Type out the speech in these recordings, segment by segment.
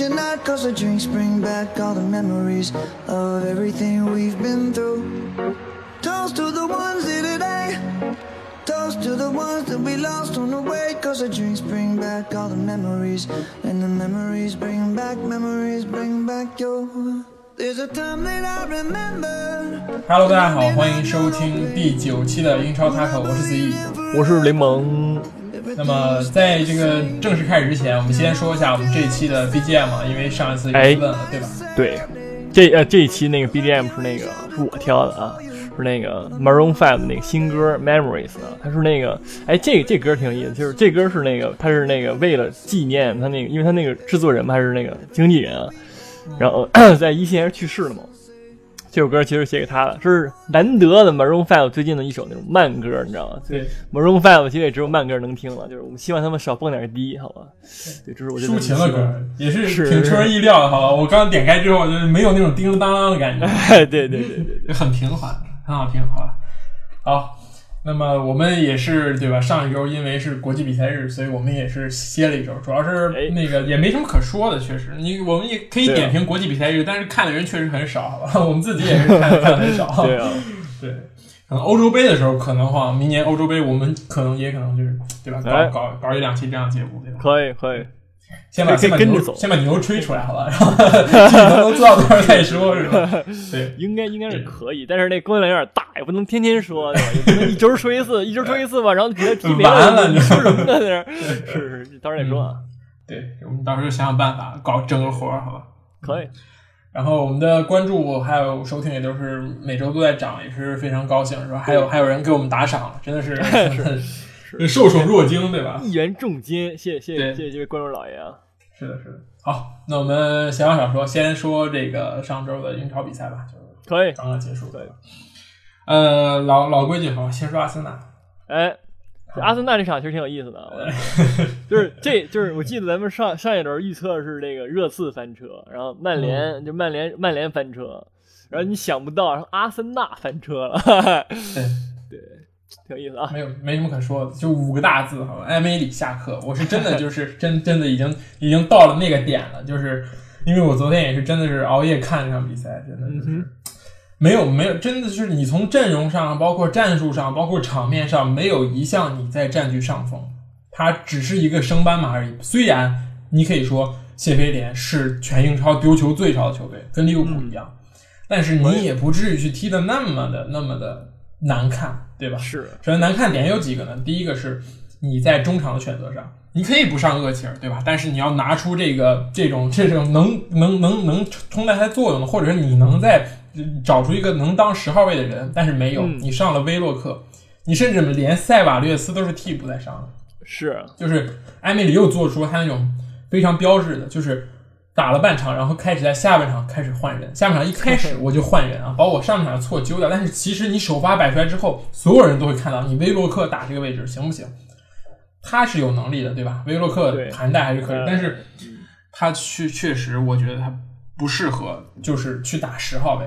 were here, but you're not. Cause the drinks bring back all the memories of everything we've been through. Toast to the ones here today. Toast to the ones that we lost on the way. Cause the drinks bring back all the memories. And the memories bring back, memories bring back your. There's a time that I remember. Hello，大家好，欢迎收听第九期的英超 Taco，我是子毅。我是雷蒙。 那么在这个正式开始之前，我们先说一下我们这一期的 BGM 啊，因为上一次有哎人问了，对吧？对，这呃这一期那个 BGM 是那个是我挑的啊，是那个 Maroon Five 的那个新歌 Memories 啊，它是那个哎这这歌挺有意思，就是这歌是那个它是那个为了纪念他那个，因为他那个制作人嘛还是那个经纪人啊，然后 在一七年去世了嘛。这首歌其实写给他的，是难得的 Maroon Five 最近的一首那种慢歌，你知道吗？对，Maroon Five 其实也只有慢歌能听了，就是我们希望他们少蹦点低，好吧？对，这是我觉得抒情的歌也是是挺出人意料的，好吧？我刚点开之后，就是没有那种叮叮当当的感觉，哎，对对对对 很平缓，很好听，好吧？好，那么我们也是对吧？上一周因为是国际比赛日，所以我们也是歇了一周，主要是哎那个也没什么可说的，确实，你我们也可以点评国际比赛日，但是看的人确实很少，好吧？我们自己也是看看的很少，对啊，对，可能欧洲杯的时候，可能哈，明年欧洲杯我们可能也可能就是对吧？搞哎搞搞一两期这样的节目，对吧？可以可以，先把先把牛跟着走先把牛吹出来，好吧？然后 做到多少再说，是吧？对，应该应该是可以，但是那工作量有点大，也不能天天说，对吧？也不能一周说一次，一周说一次吧，然后比赛踢没完了你你说什么呢？在那儿是是，到时候再说啊，对，我们到时候想想办法搞整个活儿，好吧？可以，然后我们的关注还有收听也都是每周都在涨，也是非常高兴，是吧？还有还有人给我们打赏，真的是是受宠若惊，对吧？一元重金，谢谢谢谢谢谢这位观众老爷啊，是的，是的。好，那我们闲话少说，先说这个上周的英超比赛吧，就是可以，刚刚结束。对，呃，老老规矩，好，先说阿森纳。哎。阿森纳这场其实挺有意思的，就是这就是我记得咱们上上一轮预测是这个热刺翻车，然后曼联就曼联曼联翻车，然后你想不到，然后阿森纳翻车了，哈哈挺有意思啊。没有没什么可说的，就五个大字，好吧？埃梅里下课，我是真的就是 真真的已经已经到了那个点了，就是因为我昨天也是真的是熬夜看这场比赛，真的就是。嗯没有没有，真的就是你从阵容上，包括战术上，包括场面上，没有一项你在占据上风。它只是一个升班马而已。虽然你可以说谢菲联是全英超丢球最少的球队，跟利物浦一样，但是你也不至于去踢的那么的那么的难看，对吧？是，首先难看点有几个呢？第一个是你在中场的选择上，你可以不上厄齐尔，对吧？但是你要拿出这个这种这种能能能能冲淡它的作用的，或者是你能在找出一个能当十号位的人，但是没有，嗯你上了威洛克，你甚至连塞瓦略斯都是替补在上的。是，就是埃梅里又做出他那种非常标志的，就是打了半场，然后开始在下半场开始换人，下半场一开始 我就换人啊，把我上半场的错揪掉。但是其实你首发摆出来之后，所有人都会看到你威洛克打这个位置行不行？他是有能力的，对吧？威洛克对盘带还是可以嗯，但是他确确实，我觉得他不适合，就是去打十号位。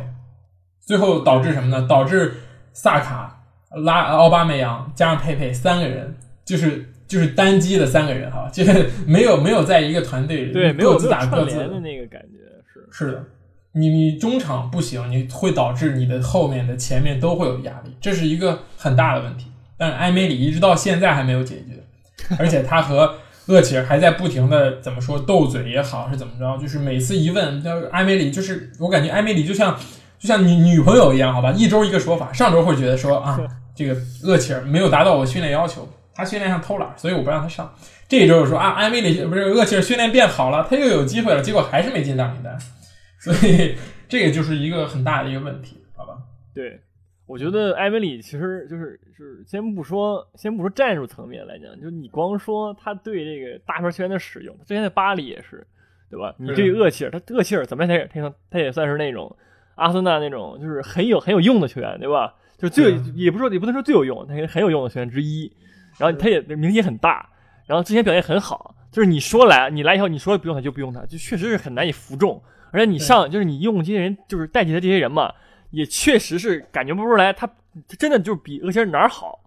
最后导致什么呢？导致萨卡、拉奥巴梅扬加上佩佩三个人，就是就是单机的三个人哈，就是没有没有在一个团队里，对，没有各自打各自。的那个感觉，是，是的，你你中场不行，你会导致你的后面的前面都会有压力，这是一个很大的问题。但是埃梅里一直到现在还没有解决，而且他和厄齐尔还在不停的怎么说斗嘴也好是怎么着，就是每次一问，就是埃梅里就是我感觉埃梅里就像就像女女朋友一样，好吧，一周一个说法，上周会觉得说啊 这个厄齐尔没有达到我训练要求，他训练上偷懒，所以我不让他上。这一周又说啊埃梅里不是厄齐尔训练变好了，他又有机会了，结果还是没进大名单。所以这个就是一个很大的一个问题，好吧？对，我觉得埃梅里其实就是就是先不说先不说战术层面来讲，就你光说他对这个大牌球员的使用，之前在巴黎也是，对吧？你对厄齐尔，他厄齐尔怎么样他也他他也算是那种阿森纳那种就是很有很有用的球员，对吧？就最也不说也不能说最有用，他是很有用的球员之一。然后他也名气也很大，然后之前表现很好，就是你说来你来以后你说不用他就不用他，就确实是很难以服众。而且你上就是你用这些人，就是代替他这些人嘛，也确实是感觉不出来他他真的就是比厄齐尔哪儿好。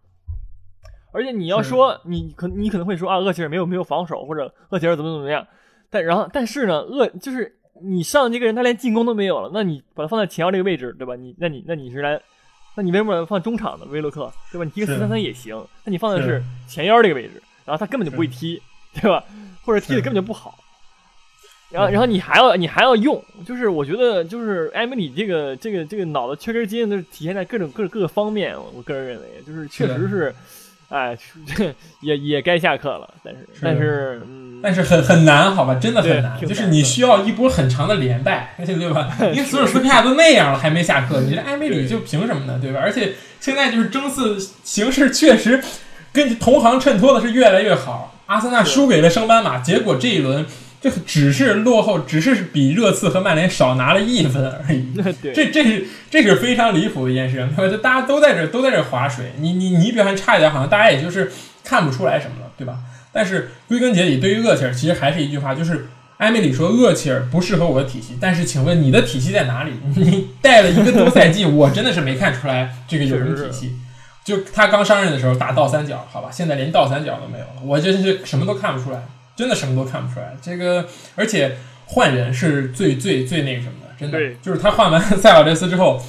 而且你要说你可你可能会说啊，厄齐尔没有没有防守，或者厄齐尔怎么怎么样，但然后但是呢，厄就是你上这个人他连进攻都没有了，那你把他放在前腰这个位置，对吧？你那你那你是来，那你为什么放中场呢？威洛克，对吧？你踢个四三三也行，那你放的是前腰这个位置，然后他根本就不会踢，对吧？或者踢的根本就不好。然后，然后你还要你还要用，就是我觉得就是艾米里这个这个这个脑子缺根筋，就是体现在各种各各个方面。我个人认为，就是确实是，哎，也也该下课了。但是但是嗯，但是很很难，好吧，真的很难。就是你需要一波很长的连败，对吧？因为索尔斯克亚都那样了，还没下课，你这埃梅里就凭什么呢？对吧？而且现在就是争四形势确实跟同行衬托的是越来越好。阿森纳输给了升班马，结果这一轮。这只是落后，只是比热刺和曼联少拿了一分而已。这这是这是非常离谱的一件事，对吧？大家都在这都在这划水，你你你表现差一点，好像大家也就是看不出来什么了，对吧？但是归根结底，对于厄齐尔，其实还是一句话，就是埃梅里说厄齐尔不适合我的体系。但是，请问你的体系在哪里？你带了一个多赛季，我真的是没看出来这个有什么体系。就他刚上任的时候打倒三角，好吧，现在连倒三角都没有了，我真是什么都看不出来。真的什么都看不出来，这个而且换人是最最最那个什么的，真的就是他换完塞瓦雷斯之后，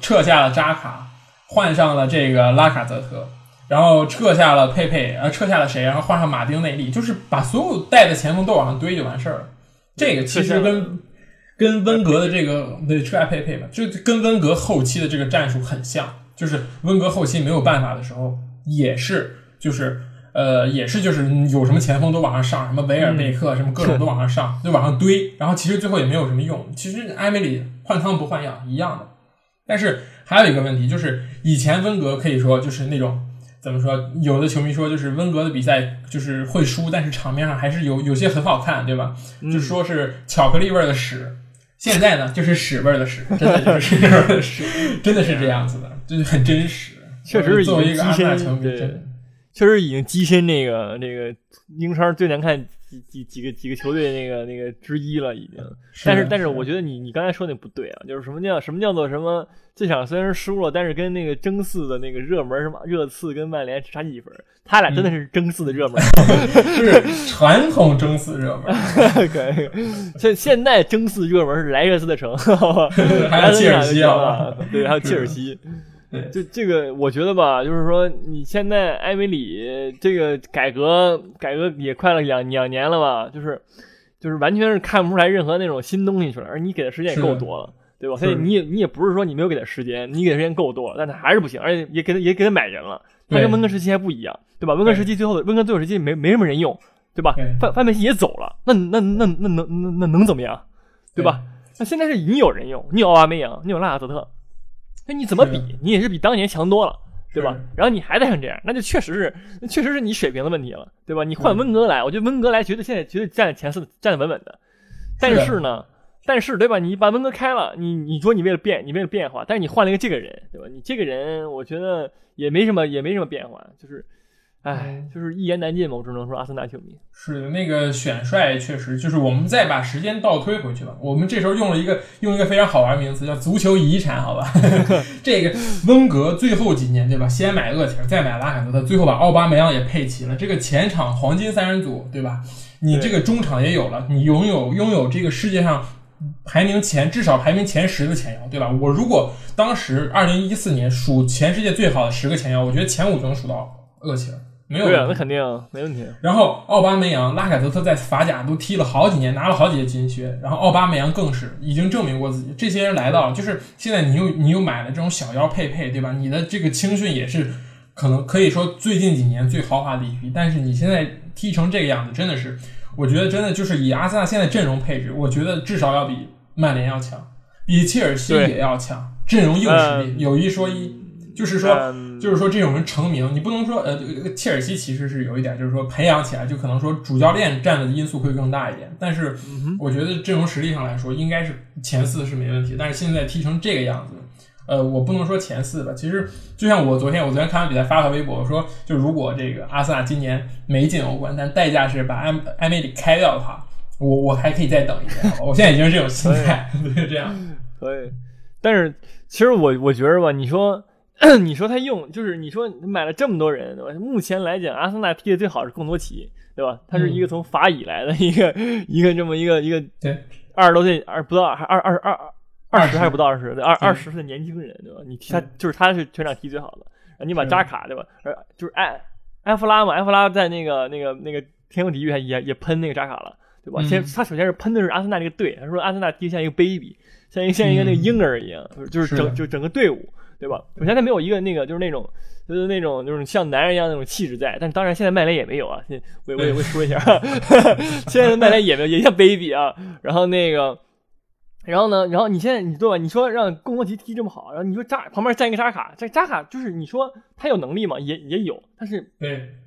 撤下了扎卡，换上了这个拉卡泽特，然后撤下了佩佩，呃，撤下了谁？然后换上马丁内利，就是把所有带的前锋都往上堆就完事儿了。这个其实跟跟温格的这个对撤下佩佩吧，就跟温格后期的这个战术很像，就是温格后期没有办法的时候，也是就是。呃，也是，就是有什么前锋都往上上，什么维尔贝克，什么各种都往上上，就往上堆，然后其实最后也没有什么用。其实埃梅里换汤不换药一样的。但是还有一个问题，就是以前温格可以说就是那种怎么说，有的球迷说就是温格的比赛就是会输，但是场面上还是有有些很好看，对吧？就说是巧克力味的屎。现在呢，就是屎 味的屎，真的就是屎味的屎，真的是这样子的，就是很真实。确实是作为一个阿森纳球迷。确实已经跻身那个那个英超最难看几几几个几个球队那个那个之一了，已经。但是但是，我觉得你你刚才说那不对啊，就是什么叫什么叫做什么？这场虽然输了，但是跟那个争四的那个热门什么热刺跟曼联差几分，他俩真的是争四的热门，是传统争四热门。可以，现现在争四热门是莱热斯的城，还有切尔西啊，对，还有切尔西。就这个，我觉得吧，就是说，你现在埃梅里这个改革改革也快了两两年了吧，就是，就是完全是看不出来任何那种新东西去了，而你给的时间也够多了，对吧？所以你也你也不是说你没有给他时间，你给的时间够多了，但他还是不行，而且也给他也给他买人了，他跟温格时期还不一样，对吧？温格时期最后温格最后时期没没什么人用，对吧？范范佩西也走了，那那那那能那那能怎么样，对吧？那现在是你有人用，你有奥巴梅扬，你有拉卡泽特。那你怎么比？你也是比当年强多了，对吧？然后你还带成这样，那就确实是，那确实是你水平的问题了，对吧？你换温格来，我觉得温格来绝对现在绝对站在前四，站得稳稳的。但是呢，但是对吧？你把温格开了，你你说你为了变，你为了变化，但是你换了一个这个人，对吧？你这个人，我觉得也没什么，也没什么变化，就是。哎，就是一言难尽嘛，我只能说阿森纳球迷是的，那个选帅确实就是我们再把时间倒推回去吧。我们这时候用了一个用一个非常好玩的名词，叫足球遗产，好吧？这个温格最后几年对吧？先买厄齐尔，再买拉卡泽特，最后把奥巴梅扬也配齐了，这个前场黄金三人组对吧？你这个中场也有了，你拥有拥有这个世界上排名前至少排名前十的前腰对吧？我如果当时二零一四年数全世界最好的十个前腰，我觉得前五就能数到厄齐尔。没有，对啊，那肯定没问题。然后奥巴梅扬、拉凯泽特在法甲都踢了好几年，拿了好几届金靴。然后奥巴梅扬更是已经证明过自己。这些人来到，就是现在你又你又买了这种小妖佩佩，对吧？你的这个青训也是可能可以说最近几年最豪华的一批。但是你现在踢成这个样子，真的是，我觉得真的就是以阿森纳现在阵容配置，我觉得至少要比曼联要强，比切尔西也要强。阵容硬实力有一说一，就是说。就是说，这种人成名，你不能说，呃，切尔西其实是有一点，就是说培养起来，就可能说主教练占的因素会更大一点。但是，我觉得阵容实力上来说，应该是前四是没问题。但是现在踢成这个样子，呃，我不能说前四吧。其实，就像我昨天，我昨天看完比赛发了微博，我说，就如果这个阿森纳今年没进欧冠，但代价是把埃埃梅里开掉的话，我我还可以再等一年。我现在已经是这种心态，对，这样可以。但是，其实我我觉着吧，你说。你说他用就是你说买了这么多人，对吧？目前来讲，阿森纳踢的最好是贡多齐，对吧？他是一个从法乙来的一个一个这么一个一个对二十多岁，二不到二二二二二十还是不到二十，二二十岁的年轻人，对吧？你踢他就是他是全场踢最好的，你把扎卡，对吧？呃，就是埃埃弗拉嘛，埃弗拉在那个那个那个天空体育还也也喷那个扎卡了，对吧？嗯先他首先是喷的是阿森纳这个队，他说阿森纳踢像一个 baby，像一个像一个那个嗯婴儿一样，就是整就整个队伍，对吧？我现在没有一个那个就是那种。就是那种就是像男人一样那种气质在，但当然现在麦雷也没有啊，现我我也会说一下，现在的麦雷也没有，也像 baby 啊。然后那个，然后呢，然后你现在你对吧？你说让贡多齐踢这么好，然后你说扎旁边站一个扎卡，这扎卡就是你说他有能力嘛？也也有，但是，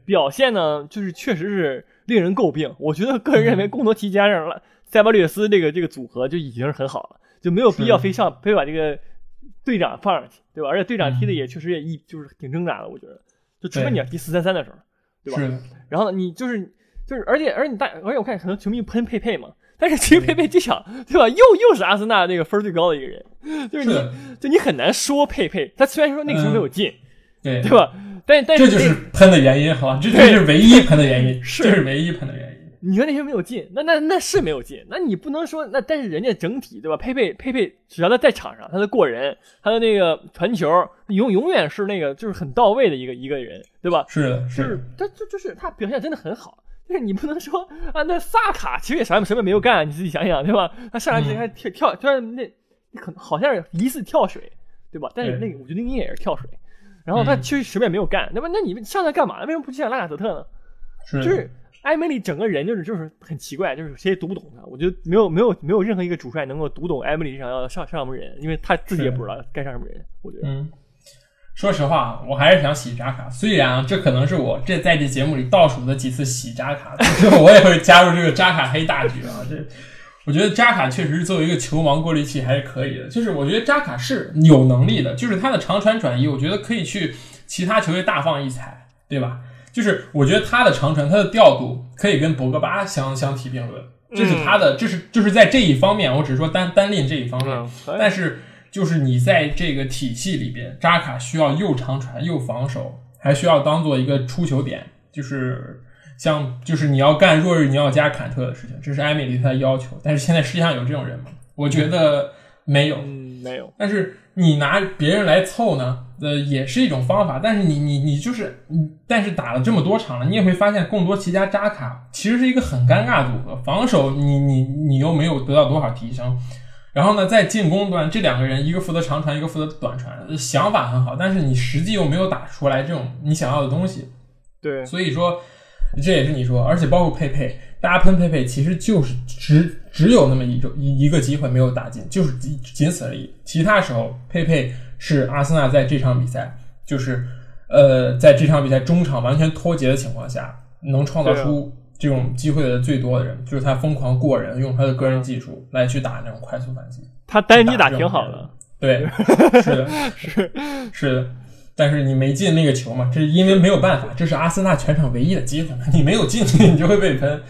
表现呢，就是确实是令人诟病。我觉得个人认为贡多齐加上了塞巴略斯这个这个组合就已经是很好了，就没有必要非上非把这个队长放上去，对吧？而且队长踢的嗯也确实也一就是挺挣扎的，我觉得。就除非你要踢四三三的时候，对吧？是，然后呢，你就是就是，而且而且你大，而且我看很多球迷喷佩佩嘛，但是其实佩佩这场对吧，又又是阿森纳那个分儿最高的一个人，就是你是，就你很难说佩佩，他虽然说那个球没有进，对对吧？但但这就是喷的原因，好吧？这就是唯一喷的原因，是这是唯一喷的原因。你说那些没有进，那那那是没有进，那你不能说那，但是人家整体对吧？佩佩佩佩，只要他在场上，他的过人，他的那个传球，永永远是那个就是很到位的一个一个人，对吧？是是，他就就是他表现真的很好，但是你不能说啊，那萨卡其实也什么什么也没有干，你自己想想对吧？他上来之前还跳跳，虽然那可能好像是疑似跳水，对吧？但是那个我觉得应该也是跳水，然后他嗯其实什么也没有干，对吧？那你上来干嘛？为什么不去上拉卡泽特呢？是就是埃梅里整个人就是就是很奇怪，就是谁也读不懂他。我觉得没有没有没有任何一个主帅能够读懂埃梅里想要上上什么人，因为他自己也不知道该上什么人。我觉得，嗯，说实话，我还是想洗扎卡。虽然，这可能是我这在这节目里倒数的几次洗扎卡，但是我也会加入这个扎卡黑大局啊。这，我觉得扎卡确实作为一个球王过滤器还是可以的。就是我觉得扎卡是有能力的，就是他的长传转移，我觉得可以去其他球队大放异彩，对吧？就是我觉得他的长传，他的调度可以跟博格巴相相提并论，这是他的，这是就是在这一方面，我只是说单单拎这一方面。嗯，但是就是你在这个体系里边，扎卡需要又长传又防守，还需要当做一个出球点，就是像就是你要干若日尼奥加坎特的事情，这是埃梅里对他的要求。但是现在世界上有这种人吗？我觉得没有。嗯，没有，但是你拿别人来凑呢，呃，也是一种方法。但是你你你就是，你但是打了这么多场了，你也会发现贡多齐加扎卡其实是一个很尴尬的组合。防守你你你又没有得到多少提升，然后呢，在进攻端这两个人一个负责长传，一个负责短传，想法很好，但是你实际又没有打出来这种你想要的东西。对，所以说，这也是你说，而且包括佩佩，大家喷佩佩，其实就是只只有那么一种一一个机会没有打进，就是仅仅此而已。其他时候，佩佩是阿森纳在这场比赛，就是呃，在这场比赛中场完全脱节的情况下，能创造出这种机会的最多的人，就是他疯狂过人，用他的个人技术来去打那种快速反击。他单机打挺好的，对，是的，是。是的，但是你没进那个球嘛，这是因为没有办法，这是阿森纳全场唯一的机会嘛，你没有进去，你就会被喷。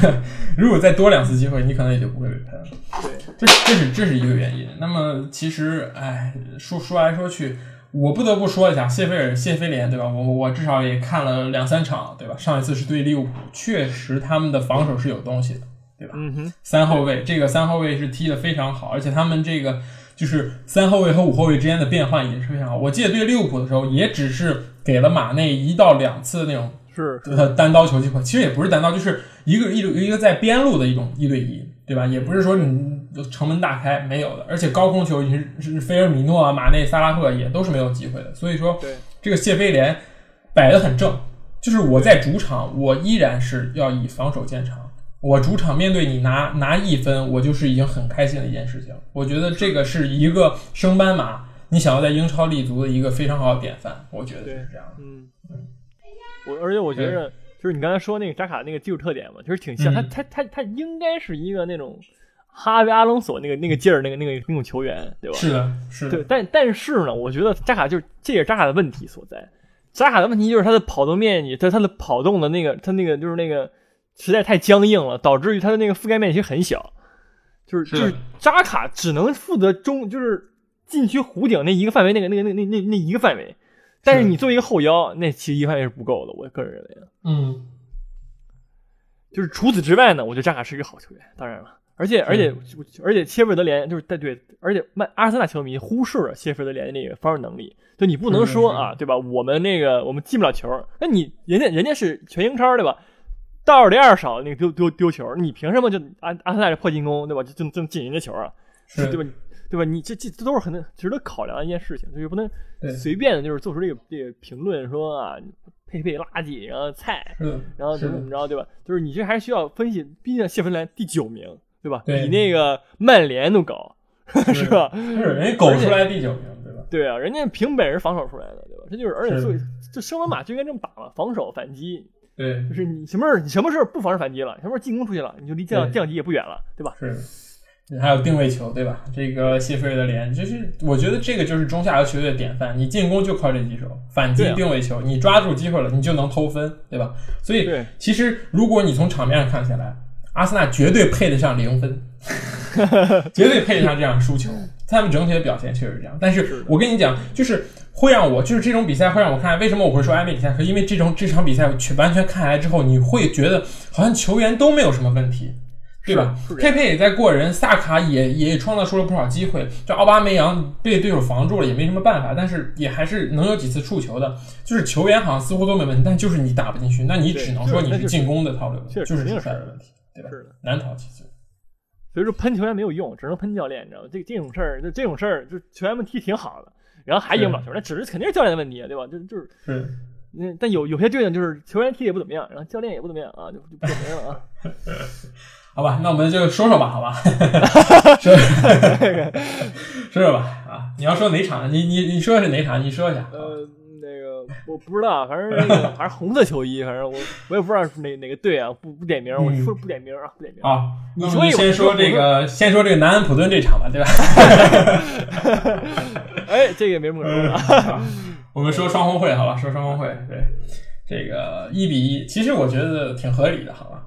如果再多两次机会，你可能也就不会被喷了。对，这这是这是一个原因。那么其实，哎，说说来说去，我不得不说一下谢菲尔、谢菲联，对吧？我我至少也看了两三场，对吧？上一次是对利物浦，确实他们的防守是有东西的，对吧？嗯哼，三后卫，这个三后卫是踢得非常好，而且他们这个就是三后卫和五后卫之间的变换也是非常好。我记得对利物浦的时候，也只是给了马内一到两次那种是呃单刀球机会，其实也不是单刀，就是一个一个一个在边路的一种一对一，对吧？也不是说你城门大开没有的，而且高空球你是是菲尔米诺啊、马内、萨拉赫也都是没有机会的。所以说，对这个谢菲联摆得很正，就是我在主场，我依然是要以防守见长。我主场面对你拿拿一分，我就是已经很开心的一件事情。我觉得这个是一个升班马，你想要在英超立足的一个非常好的典范。我觉得就是这样的。嗯，我而且我觉得就是你刚才说那个扎卡那个技术特点嘛，就是挺像、嗯他他他他应该是一个那种哈维阿隆索那个那个劲儿那个那个那种球员，对吧？是的，是的对，，但但是呢，我觉得扎卡就是这也是扎卡的问题所在。扎卡的问题就是他的跑动面积，他他的跑动的那个他那个就是那个实在太僵硬了，导致于他的那个覆盖面积很小。就是是就是扎卡只能负责中，就是禁区弧顶那一个范围，那个那个那那那那一个范围。但是你作为一个后腰，那其实一个范围是不够的。我个人认为，嗯，就是除此之外呢，我觉得扎卡是一个好球员。当然了，而且而且而且切菲尔德联就是带对，而且曼阿森纳球迷忽视了切菲尔德联的那个防守能力。就你不能说啊，对吧？我们那个我们进不了球，那你人家人家是全英超，对吧？倒数第二少那个丢丢丢球，你凭什么就阿阿森纳这破进攻，对吧？就就就进人家球啊，对吧？对吧？你这这这都是很值得考量的一件事情，就是不能随便的，就是做出这个这个评论说啊，佩佩垃圾，然后菜，然后怎么怎么着，对吧？就是你这还是需要分析，毕竟谢芬兰第九名，对吧？比那个曼联都高，是吧？是人家狗出来第九名，对吧？对啊，人家凭本事防守出来的，对吧？这就是，而且所以就升完马就应该这么打嘛，防守反击，对，就是你什么时候你什么时候不防守反击了，什么时候进攻出去了，你就离降降级也不远了，对吧？是。还有定位球，对吧？这个谢菲尔德联，就是我觉得这个就是中下游球队的典范。你进攻就靠这几手，反击、定位球，你抓住机会了，你就能偷分，对吧？所以，其实如果你从场面上看起来，阿森纳绝对配得上零分，绝对配得上这样输球。他们整体的表现确实是这样。但是我跟你讲，就是会让我，就是这种比赛会让我看，为什么我会说埃梅里下课？因为这种这场比赛全完全看下来之后，你会觉得好像球员都没有什么问题。对吧？佩佩也在过人，萨卡也也创造出了不少机会。这奥巴梅扬被对手防住了，也没什么办法，但是也还是能有几次触球的。就是球员好像似乎都没问题，但就是你打不进去，那你只能说你是进攻的套路，就是出赛的问题，对吧？难逃其咎。所以说喷球员没有用，只能喷教练，你知道吗？这这种事儿，就这种事儿，就球员们踢挺好的，然后还赢不了球，那只是肯定是教练的问题，对吧？就就是，嗯，但有有些队呢，就是球员踢的也不怎么样，然后教练也不怎么样啊，就就不点名了啊。好吧，那我们就说说吧，好吧，说 说说吧啊！你要说哪场？你你你说的是哪场？你说一下。呃，那个我不知道，反正那个还是红色球衣，反正我我也不知道是哪哪个队啊，不不点名，我说不点名啊，不点名啊。你说先说这个，先说这个南安普顿这场吧，对吧？哎，这个没什么说。我们说双红会，好吧？说双红会，对这个一比一，其实我觉得挺合理的，好吧？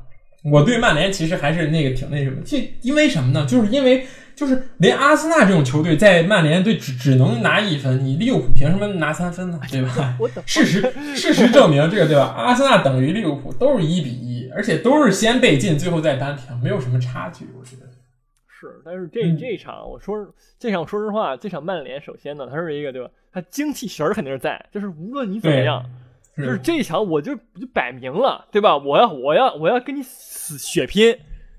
我对曼联其实还是那个挺那什么，这因为什么呢？就是因为就是连阿森纳这种球队在曼联队只只能拿一分，你利物浦凭什么拿三分呢？对吧？事实事实证明这个对吧？阿森纳等于利物浦都是一比一，而且都是先被进，最后再扳平，没有什么差距。我觉得是，但是这这场我说这场说实话，这场曼联首先呢，它是一个对吧？它精气神儿肯定是在，就是无论你怎么样。就是这一场，我就就摆明了，对吧？我要我要我要跟你死血拼，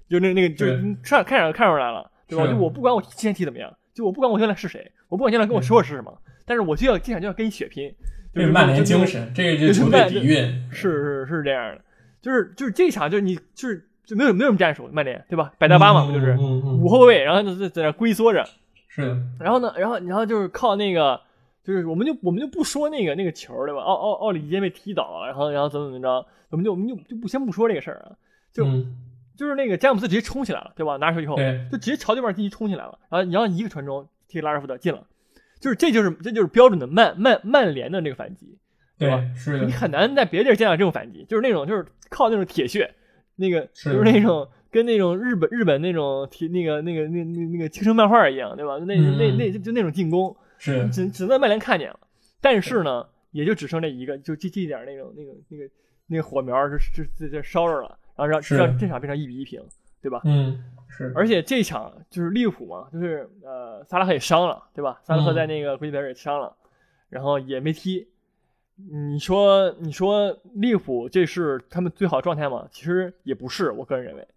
就那那个就是看看上看出来了，对吧？就我不管我之前踢怎么样，就我不管我现在是谁，我不管现在跟我说的是什么，但是我就要这场就要跟你血拼。这是曼联精神，这个就是球队底蕴，是是是这样的。就是就是这场，就是你就是就没有没有什么战术，曼联对吧？百大巴嘛，不就是五后卫，然后在在那龟缩着，是。然后呢，然后然后就是靠那个。就是我们就我们就不说那个那个球对吧？奥奥奥里杰被踢倒了，然后然后怎么怎么着？我们就我们就就不先不说这个事儿啊，就就是那个詹姆斯直接冲起来了，对吧？拿球以后就直接朝对面进去冲起来了，然后然后一个传中替拉什福德进了，就是这就是这就是标准的曼曼曼联的那个反击，对吧？是你很难在别地儿见到这种反击，就是那种就是靠那种铁血，那个就是那种跟那种日本日本那种铁那个那个那那那个青春漫画一样，对吧？那那那就那种进攻。是只只在曼联看见了，但是呢，也就只剩这一个，就这这一点那种那个那个那个火苗是是在在烧着了，然后让让这场变成一比一平，对吧？嗯，是。而且这场就是利物浦嘛，就是呃，萨拉赫也伤了，对吧？萨拉赫在那个国际杯也伤了，然后也没踢。你说你说利物浦这是他们最好状态吗？其实也不是，我个人认为，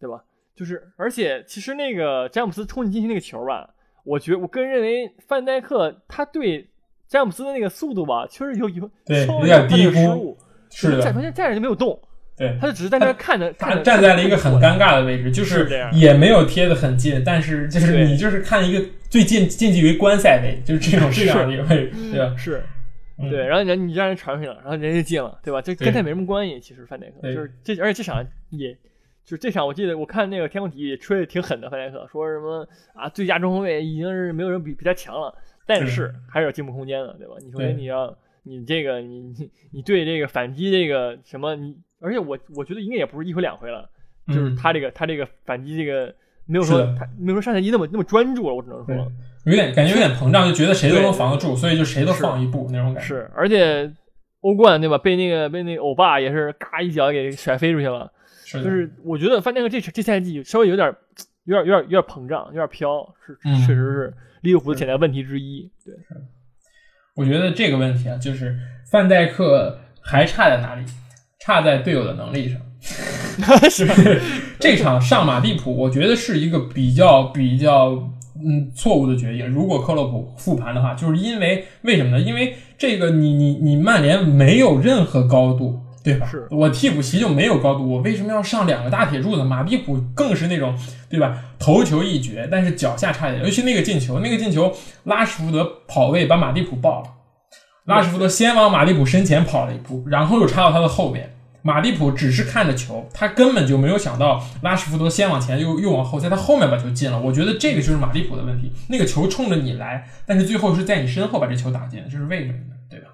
对吧？就是而且其实那个詹姆斯冲进去那个球吧。我觉我个人认为，范戴克他对詹姆斯的那个速度吧，确实有有有点低估，是的，站他站着就没有动，对，他就只是在那看着，他站在了一个很尴尬的位置，就是也没有贴的很近，但是就是你就是看一个最近近距离观赛位，就是这种这样的一个位置，对吧？是，对，然后人你让人传出去了，然后人家进了，对吧？这跟他没什么关系，其实范戴克。就是这，而且这场也。就这场，我记得我看那个天空体育吹的挺狠的，范戴克说什么啊，最佳中后卫已经是没有人比比他强了，但是还是有进步空间的，对吧？你首先你要你这个你你你对这个反击这个什么你，而且我我觉得应该也不是一回两回了，就是他这个他这个反击这个没有说他没有说上赛季那么那么专注了，我只能说有点感觉有点膨胀，就觉得谁都能防得住，所以就谁都放一步那种感觉。是，而且欧冠对吧？被那个被那个欧巴也是嘎一脚给甩飞出去了。是，就是我觉得范戴克这这赛季稍微有点有点有点有点膨胀，有点飘，是嗯确实是利物浦的潜在问题之一。对，我觉得这个问题啊，就是范戴克还差在哪里？差在队友的能力上。是 这场上马蒂普，我觉得是一个比较比较嗯错误的决定。如果克洛普复盘的话，就是因为为什么呢？因为这个你你你曼联没有任何高度，对吧？是我替补席就没有高度，我为什么要上两个大铁柱子？马蒂普更是那种对吧？头球一绝，但是脚下差一点，尤其那个进球，那个进球拉什福德跑位把马蒂普爆了。拉什福德先往马蒂普身前跑了一步，然后又插到他的后面。马蒂普只是看着球，他根本就没有想到拉什福德先往前又又往后，在他后面把球进了。我觉得这个就是马蒂普的问题。那个球冲着你来，但是最后是在你身后把这球打进，这是为什么呢？对吧？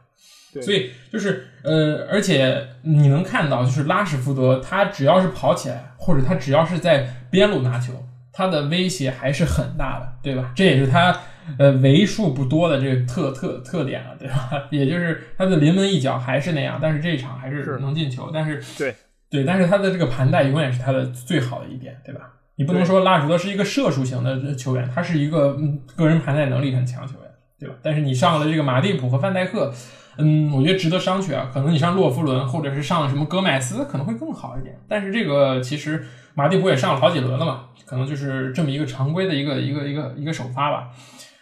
对所以就是呃，而且你能看到，就是拉什福德他只要是跑起来，或者他只要是在边路拿球，他的威胁还是很大的，对吧？这也是他呃为数不多的这个特特特点了，对吧？也就是他的临门一脚还是那样，但是这一场还是是能进球，但是对对，但是他的这个盘带永远是他的最好的一点，对吧？你不能说拉什福德是一个射术型的球员，他是一个嗯个人盘带能力很强球员，对吧？但是你上了这个马蒂普和范戴克，嗯，我觉得值得商榷啊。可能你上洛夫伦或者是上什么戈麦斯可能会更好一点，但是这个其实马蒂普也上了好几轮了嘛，可能就是这么一个常规的一个一个一个一个首发吧。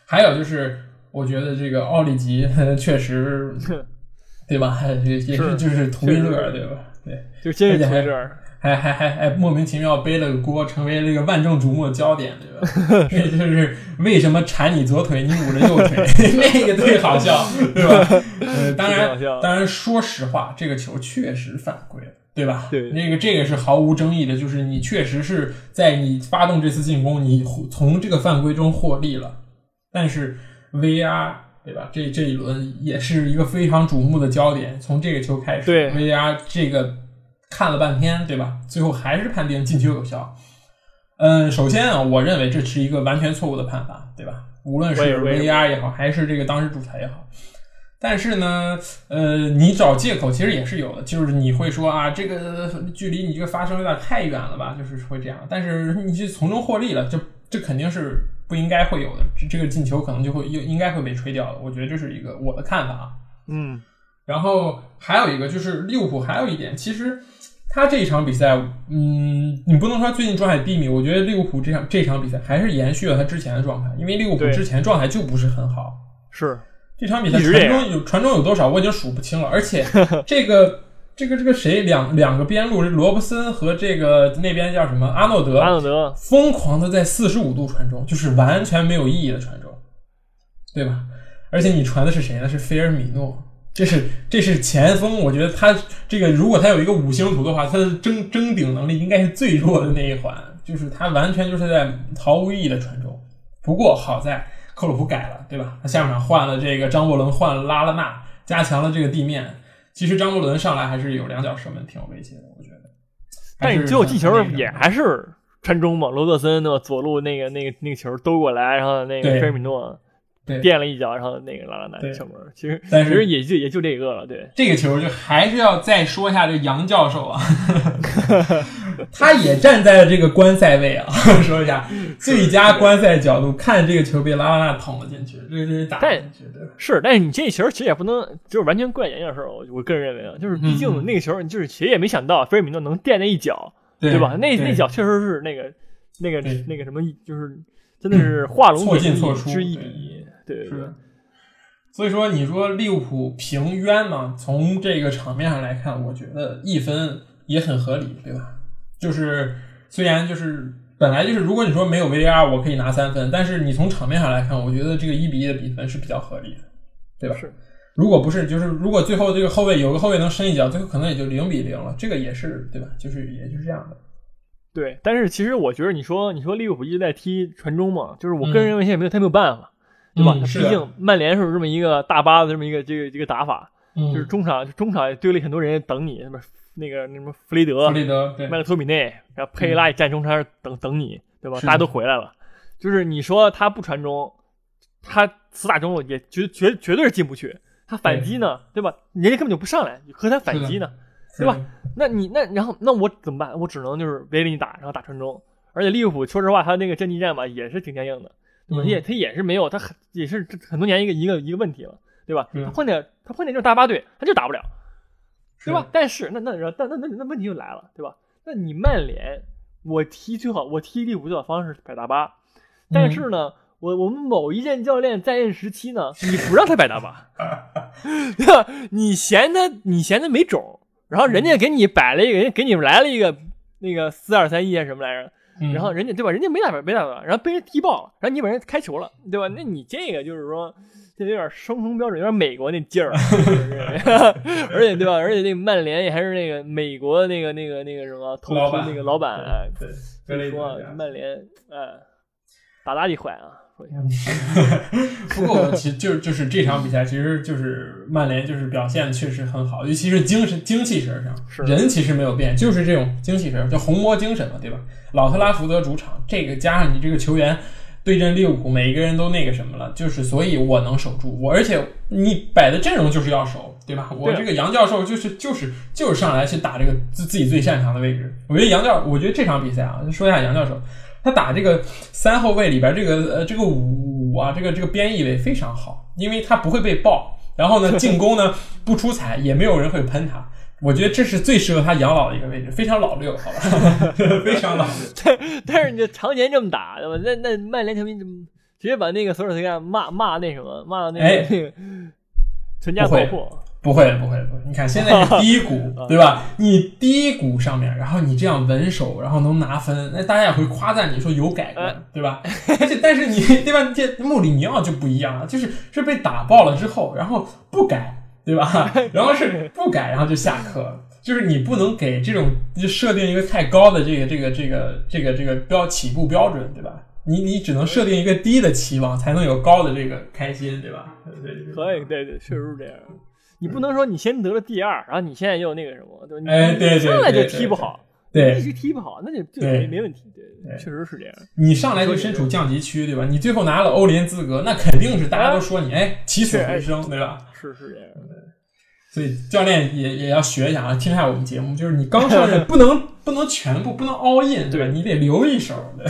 还有就是，我觉得这个奥里吉呵 确实，对吧？这也是是就是图一乐，对吧？对。就真是而且还。还还还还莫名其妙背了个锅，成为了一个万众瞩目的焦点，对吧？这就是为什么缠你左腿，你捂着右腿，那个最好笑，对吧？呃，当然当然，说实话，这个球确实犯规了。对吧？对那个这个是毫无争议的，就是你确实是在你发动这次进攻，你从这个犯规中获利了。但是 VR 对吧？这这一轮也是一个非常瞩目的焦点，从这个球开始对，VR 这个看了半天，对吧？最后还是判定进球有效。嗯，首先啊，我认为这是一个完全错误的判罚，对吧？无论是 VR 也好，还是这个当时主裁也好。但是呢，呃，你找借口其实也是有的，就是你会说啊，这个距离你这个发生有点太远了吧，就是会这样。但是你就从中获利了，这这肯定是不应该会有的，这这个进球可能就会应应该会被吹掉的。我觉得这是一个我的看法啊。嗯，然后还有一个就是利物浦还有一点，其实他这一场比赛，嗯，你不能说最近状态低迷，我觉得利物浦这场这场比赛还是延续了他之前的状态，因为利物浦之前状态就不是很好。是这场比赛传中有传中有多少，我已经数不清了。而且 这个这个这个谁两两个边路，罗伯森和这个那边叫什么阿诺德，阿诺德，疯狂的在四十五度传中，就是完全没有意义的传中，对吧？而且你传的是谁呢？是菲尔米诺，这是这是前锋，我觉得他这个如果他有一个五星图的话，他的争争顶能力应该是最弱的那一环，就是他完全就是在毫无意义的传中。不过好在克洛普改了，对吧？他下半场换了这个张伯伦，换了拉拉纳，加强了这个地面。其实张伯伦上来还是有两脚射门，挺有威胁的，我觉得。但是你最后进球也还是传中嘛，罗德森那么左路那个那个那个球兜过来，然后那个菲尔米诺。对垫了一脚，然后那个拉拉纳对射门。其实其实也就也就这个了，对。这个球就还是要再说一下这杨教授啊，他也站在了这个观赛位啊，说一下最佳观赛角度看这个球被拉拉纳捅了进去，这这打进去对吧？是，但是你这球其实也不能就是完全怪杨教授，我我个人认为啊，就是毕嗯竟那个球就是谁也没想到菲尔米诺能垫那一脚，对吧？那那脚确实是那个那个那个什么，就是真的是画龙错点翼进错出之一对笔，对对对是的。所以说，你说利物浦平冤嘛？从这个场面上来看，我觉得一分也很合理，对吧？就是虽然就是本来就是，如果你说没有 VAR，我可以拿三分，但是你从场面上来看，我觉得这个一比一的比分是比较合理的，对吧？是。如果不是，就是如果最后这个后卫有个后卫能伸一脚，最后可能也就零比零了，这个也是对吧？就是也就是这样的。对，但是其实我觉得你说你说利物浦一直在踢传中嘛，就是我个人嗯认为现在没有他没有办法，对吧？嗯毕竟曼联是这么一个大巴的这么一个这个这个打法，嗯，就是中场中场也堆了很多人等你，什么那个那什么弗雷德弗、雷德对麦克托米内，然后佩拉也站中场等等你，对吧？大家都回来了，就是你说他不传中，他死打中路也绝绝绝对是进不去。他反击呢，对吧？人家根本就不上来，和他反击呢。对吧？那你那然后那我怎么办？我只能就是围着你打，然后打传中。而且利物浦说实话，他那个阵地战吧也是挺僵硬的，对吧？也他也是没有，他很也是这很多年一个一个一个问题了，对吧？嗯他碰见他碰见这种大巴队，他就打不了，对吧是？但是那那那那那那问题就来了，对吧？那你曼联，我踢最好我踢利物浦最好方式是摆大巴，但是呢，我我们某一任教练在任时期呢，你不让他摆大巴，对吧？你嫌他你嫌他没种，然后人家给你摆了一个，人家给你们来了一个那个四二三一啊什么来着？嗯然后人家对吧？人家没打没打完，然后被人踢爆了，然后你把人开球了，对吧？那你这个就是说，这有点双重标准，有点美国那劲儿啊，而且对吧？而且那个曼联也还是那个美国那个那个那个什么投资那个老板，哎对，所以说曼联哎打打的坏啊，不过其实就就是这场比赛，其实就是曼联就是表现确实很好，尤其是精神精气神上，人其实没有变，就是这种精气神，叫红魔精神嘛，对吧？老特拉福德主场，这个加上你这个球员对阵利物浦，每一个人都那个什么了，就是所以我能守住我，而且你摆的阵容就是要守，对吧？我这个杨教授就是就是就是上来去打这个自自己最擅长的位置，我觉得杨教，我觉得这场比赛啊，说一下杨教授。他打这个三后卫里边这个呃这个五啊这个这个边翼位非常好，因为他不会被爆，然后呢进攻呢 不出彩，也没有人会喷他。我觉得这是最适合他养老的一个位置，非常老六，好吧，非常老六。但但是你这常年这么打，对吧？那那曼联球迷直接把那个索尔斯克亚骂骂那什么，骂那个、哎那个全家爆破，不会不会不会，你看现在是 低谷，对吧？你低谷上面，然后你这样稳守，然后能拿分，那大家也会夸赞你说有改哎观，对吧？而且 但是你对吧？这穆里尼奥就不一样了，就是是被打爆了之后，然后不改，对吧？然后是不改，然后就下课了。就是你不能给这种就设定一个太高的这个这个这个这个这个标起步标准，对吧？你你只能设定一个低的期望，才能有高的这个开心，对吧？对对对可以，对对，确实是这样。你不能说你先得了第二，然后你现在又那个什么，对吧？你哎对对上来就踢不好，对一直踢不好，那就就没没问题。对对确实是这样。你上来就身处降级区，对吧？你最后拿了欧联资格，那肯定是大家都说你哎起死回生，对吧？是是这样。所以教练也也要学一下啊，听一下我们节目，就是你刚上任不能 不能全部不能 all in，对吧？你得留一手，对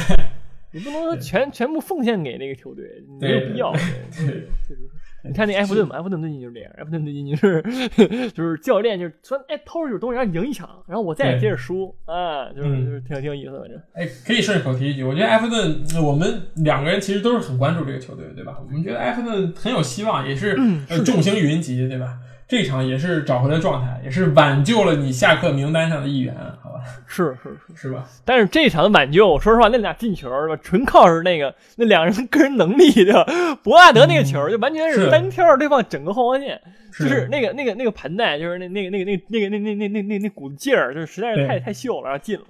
你不能说全全部奉献给那个球队，没有必要。对对确实是。你看那埃弗顿嘛，埃弗顿最近就是这样，埃弗顿最近就是 就是教练就是说，哎，偷着有东西让你赢一场，然后我再接着输啊，就是嗯就是挺挺有意思的，反正。哎，可以顺口提一句，我觉得埃弗顿，我们两个人其实都是很关注这个球队，对吧？我们觉得埃弗顿很有希望，也是呃众星云集，对吧？这场也是找回了状态，也是挽救了你下课名单上的一员，好吧？是是是，是吧？但是这场的挽救，说实话，那俩进球是吧，纯靠是那个那两个人个人能力对吧？博阿德那个球就完全嗯是是单挑对方整个后防线，是就是那个那个那个盘带，就是那那个那个那个那个那那那那那那股子劲儿，就是实在是太太秀了，然后进了，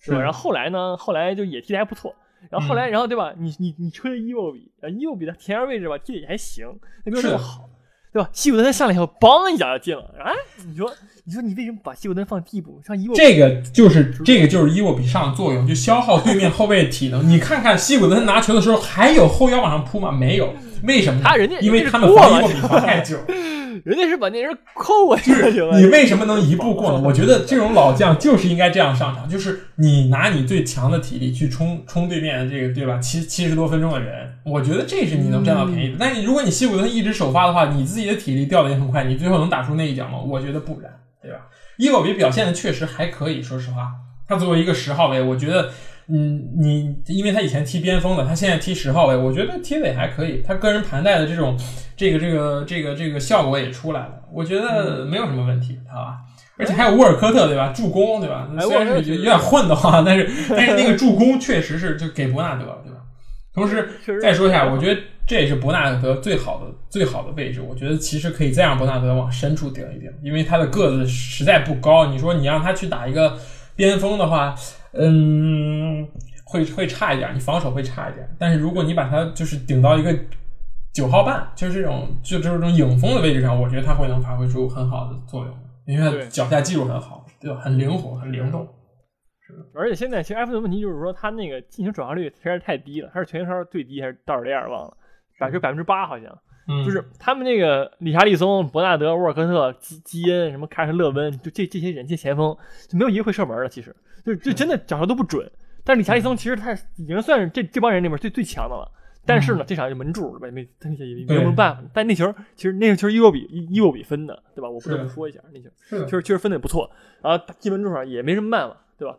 是吧？然后后来呢，后来就也踢得还不错。然后后嗯来，然后对吧？你你你吹伊沃比，啊，伊沃比的前腰位置吧踢的也还行，那边是那么好，对吧？西古登上来以后，梆一脚就进了。哎，你说你说你为什么把西古登放替补，上伊沃？这个就是这个就是伊沃比上的作用，就消耗对面后卫体能。你看看西古登拿球的时候，还有后腰往上扑吗？没有，为什么呢？他人家因为他们防伊沃比防太久。人家是把那人扣过去了，你为什么能一步过呢？我觉得这种老将就是应该这样上场，就是你拿你最强的体力去冲冲对面的这个对吧？七七十多分钟的人，我觉得这是你能占到便宜的。但你如果你西古德一直首发的话，你自己的体力掉的也很快，你最后能打出那一脚吗？我觉得不然，对吧？伊沃比表现的确实还可以，说实话，他作为一个十号位，我觉得。嗯，你因为他以前踢边锋的，他现在踢十号位，我觉得踢的也还可以。他个人盘带的这种，这个这个这个这个效果也出来了，我觉得没有什么问题，好吧？而且还有沃尔科特，对吧？助攻，对吧？哎虽然是有点混的话，但是但是那个助攻确实是就给伯纳德，对吧？同时再说一下，我觉得这也是伯纳德最好的最好的位置。我觉得其实可以再让伯纳德往深处顶一顶，因为他的个子实在不高。你说你让他去打一个边锋的话，嗯，会会差一点，你防守会差一点。但是如果你把他就是顶到一个九号半，就是这种就就是这种影锋的位置上，我觉得他会能发挥出很好的作用，因为他脚下技术很好，对吧？很灵活，很灵动。而且现在其实埃弗顿问题就是说，他那个进球转化率实在是太低了，他是全英超最低还是倒数第二忘了，百分之百分之八好像。嗯，就是他们那个理查利松、伯纳德、沃尔科特、基基恩、什么凯尔特勒温，就这这些人，这前锋就没有一个会射门的。其实就就真的脚球都不准。但是理查利松其实他已经算是这这帮人里面最最强的了。但是呢，这场就门柱没没他也也没有办法。但那球其实那个球一比伊沃比分的，对吧？我不得不说一下，那球确实确实分的也不错。然后进门柱上也没什么办法，对吧？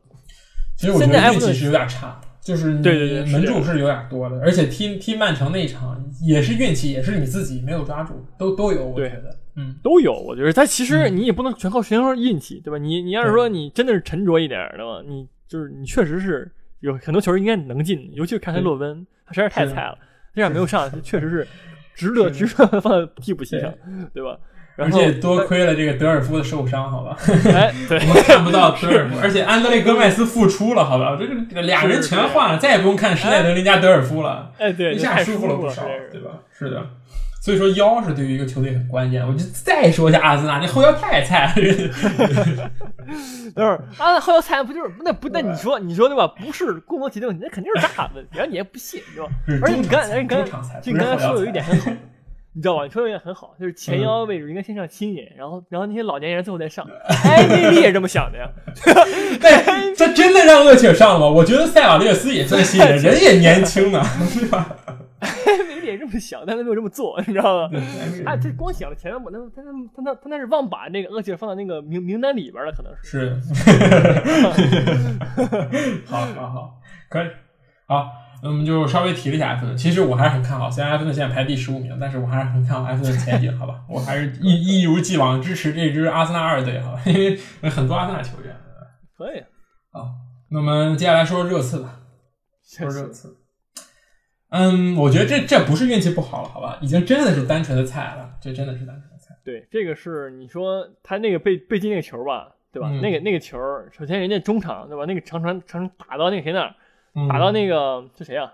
其实我觉得运气是有点差。就是对对对，门柱是有点多的，而且踢踢曼城那一场也是运气，也是你自己没有抓住，都都有，我觉得，嗯，都有。我觉得，但其实你也不能全靠全靠运气，对吧？你你要是说你真的是沉着一点的话，你就是你确实是有很多球应该能进，尤其是看看洛温，他实在是太菜了，这样没有上，确实是值得 值得放在替补席上，对吧？而且多亏了这个德尔夫的受伤，好吧？哎，对，我们看不到德尔夫，而且安德烈戈麦斯复出了，好吧？这个俩人全换了，再也不用看施耐德林加德尔夫了，哎，对，一下舒服了不少，对吧？是的，所以说腰是对于一个球队很关键。我就再说一下阿森纳，那后腰太菜了。等会儿，阿森纳后腰菜不就是那不那你说你说对吧？不是规模体的问题，那肯定是大问题，然后你还不信，对吧？而且你刚才你刚才就你刚才说有一点很好。你知道吧？你说的也很好，就是前腰位置应该先上新人，然后然后那些老年人最后再上。埃梅里也这么想的呀？对，这真的让厄齐尔上了吗？我觉得塞瓦略斯也算新人，人也年轻呢，对吧？埃梅里也这么想，但他没有这么做，你知道吗？他这光想了前面，那他那他那他那是忘把那个厄齐尔放到那个名名单里边了，可能是。是。好好好，可以，好。那我们就稍微提了一下埃弗顿，其实我还是很看好。虽然埃弗顿现在排第十五名，但是我还是很看好埃弗顿前景，好吧？我还是一一如既往支持这支阿森纳二队，好吧？因为很多阿森纳球员。可以。啊，那我们接下来说热刺吧。说热刺。嗯，我觉得这这不是运气不好了，好吧？已经真的是单纯的菜了，这真的是单纯的菜。对，这个是你说他那个被被进那个球吧，对吧？那个那个球，首先人家中场对吧？那个长传长传打到那个谁那儿。打到那个是谁啊？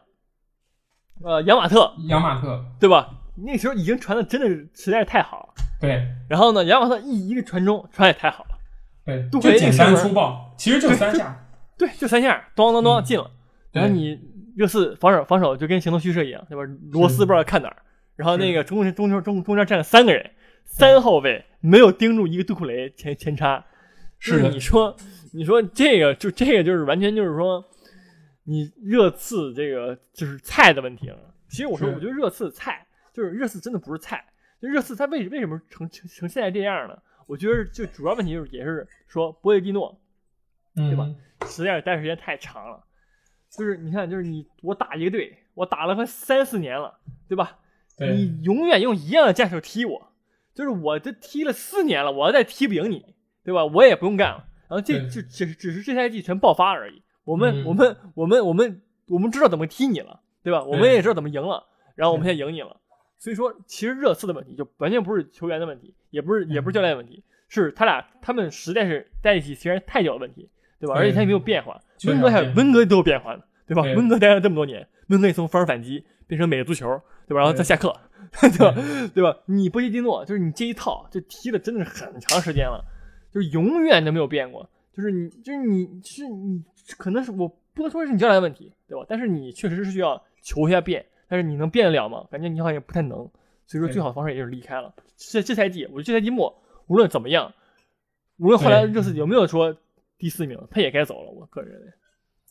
呃，杨马特，杨马特，对吧？那时候已经传的真的是实在是太好了。对。然后呢，杨马特一一个传中，传也太好了。对，就简单粗暴，其实就三下。对，就三下，咚咚咚进了。然后你热刺防守防守就跟形同虚设一样，对吧？罗斯不知道看哪儿。然后那个中中中中中间站了三个人，三后卫没有盯住一个杜库雷前前插。是你说，你说这个就这个就是完全就是说。你热刺这个就是菜的问题了。其实我说，我觉得热刺菜就是热刺真的不是菜。就热刺他为为什么成成成现在这样呢？我觉得就主要问题就是也是说波切蒂诺，对吧？实在是待时间太长了。就是你看，就是你我打一个队，我打了快三四年了，对吧？你永远用一样的战术踢我，就是我这踢了四年了，我要再踢不赢你，对吧？我也不用干了。然后这就只只是这赛季全爆发而已。我们我们我们我们我们知道怎么踢你了，对吧？我们也知道怎么赢了，然后我们现在赢你了。所以说，其实热刺的问题就完全不是球员的问题，也不是也不是教练的问题，是他俩他们实在是在一起时间太久的问题，对吧？而且他也没有变化，温格还温格都有变化的，对吧？温格待了这么多年，温格也从防守反击变成美式足球，对吧？然后再下课，对吧？对吧？你波切蒂诺就是你这一套就踢的真的是很长时间了，就是永远都没有变过，就是你就是你是你。可能是我不能说是你教练的问题，对吧？但是你确实是需要求一下变，但是你能变得了吗？感觉你好像也不太能，所以说最好的方式也就是离开了。这这赛季，我觉得这赛季末无论怎么样，无论后来热刺有没有说第四名，他也该走了。我个人认为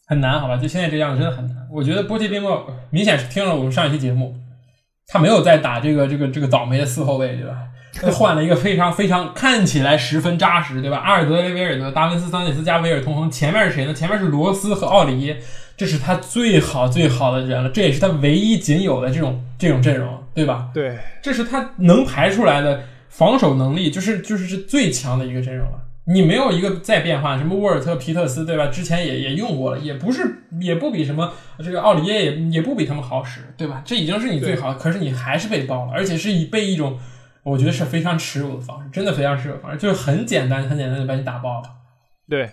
很难，好吧？就现在这样真的很难。我觉得波切蒂诺明显是听了我们上一期节目，他没有在打这个这个这个倒霉的四后卫，对吧？换了一个非常非常看起来十分扎实，对吧？阿尔德雷维尔德、达文斯桑切斯加维尔同亨，前面是谁呢？前面是罗斯和奥里耶，这是他最好最好的人了，这也是他唯一仅有的这种这种阵容，对吧？对，这是他能排出来的防守能力，就是就是是最强的一个阵容了。你没有一个再变化，什么沃尔特、皮特斯，对吧？之前也也用过了，也不是也不比什么这个奥里耶也也不比他们好使，对吧？这已经是你最好的，可是你还是被爆了，而且是以被一种。我觉得是非常耻辱的方式，真的非常耻辱的方式，就是很简单、很简单的把你打爆了。对，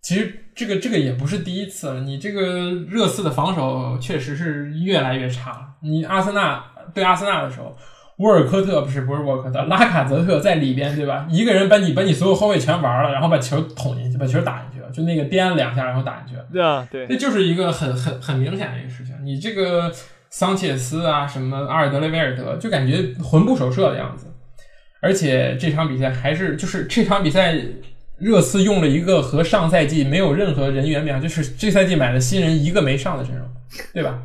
其实这个这个也不是第一次了。你这个热刺的防守确实是越来越差。你阿森纳对阿森纳的时候，沃尔科特不是不是沃尔科特，拉卡泽特在里边，对吧？一个人把你把你所有后卫全玩了，然后把球捅进去，把球打进去了。就那个颠了两下然后打进去了，对啊，对，这就是一个很很很明显的一个事情。你这个桑切斯啊，什么阿尔德雷维尔德，就感觉魂不守舍的样子。而且这场比赛还是就是这场比赛，热刺用了一个和上赛季没有任何人员变化，就是这赛季买的新人一个没上的阵容，对吧？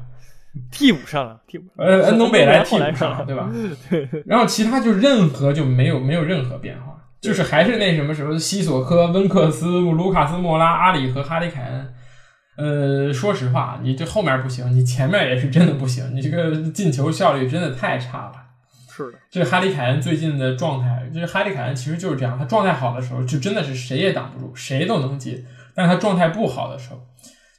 替补上了，替补，呃，恩东贝莱替补上上了，对吧？然后其他就任何就没有没有任何变化，就是还是那什么什么西索科、温克斯、卢卡斯莫拉、阿里和哈里凯恩。呃，说实话，你这后面不行，你前面也是真的不行，你这个进球效率真的太差了。是的，这哈利凯恩最近的状态，就是哈利凯恩其实就是这样，他状态好的时候就真的是谁也挡不住，谁都能进；但是他状态不好的时候，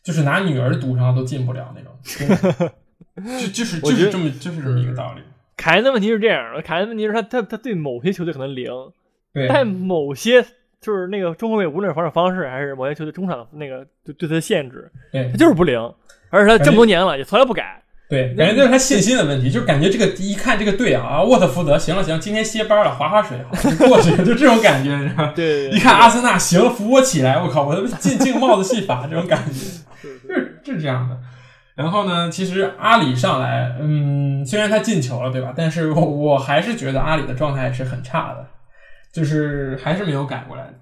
就是拿女儿赌上都进不了那种。就就是就是这么就是这么一个道理。凯恩的问题是这样的，凯恩问题是他他他对某些球队可能灵，对，但某些就是那个中后卫，无论是防守方式还是某些球队中场的那个对对他的限制，对他就是不灵，而且他这么多年了也从来不改。对，感觉就是他信心的问题，就感觉这个一看这个队啊，沃特福德行了行，今天歇班了，划划水好过去了，就这种感觉，你知道吗？对，一看阿森纳行了，扶我起来，我靠，我他妈进进帽子戏法这种感觉，就是就是这样的。然后呢，其实阿里上来，嗯，虽然他进球了，对吧？但是我我还是觉得阿里的状态是很差的，就是还是没有改过来。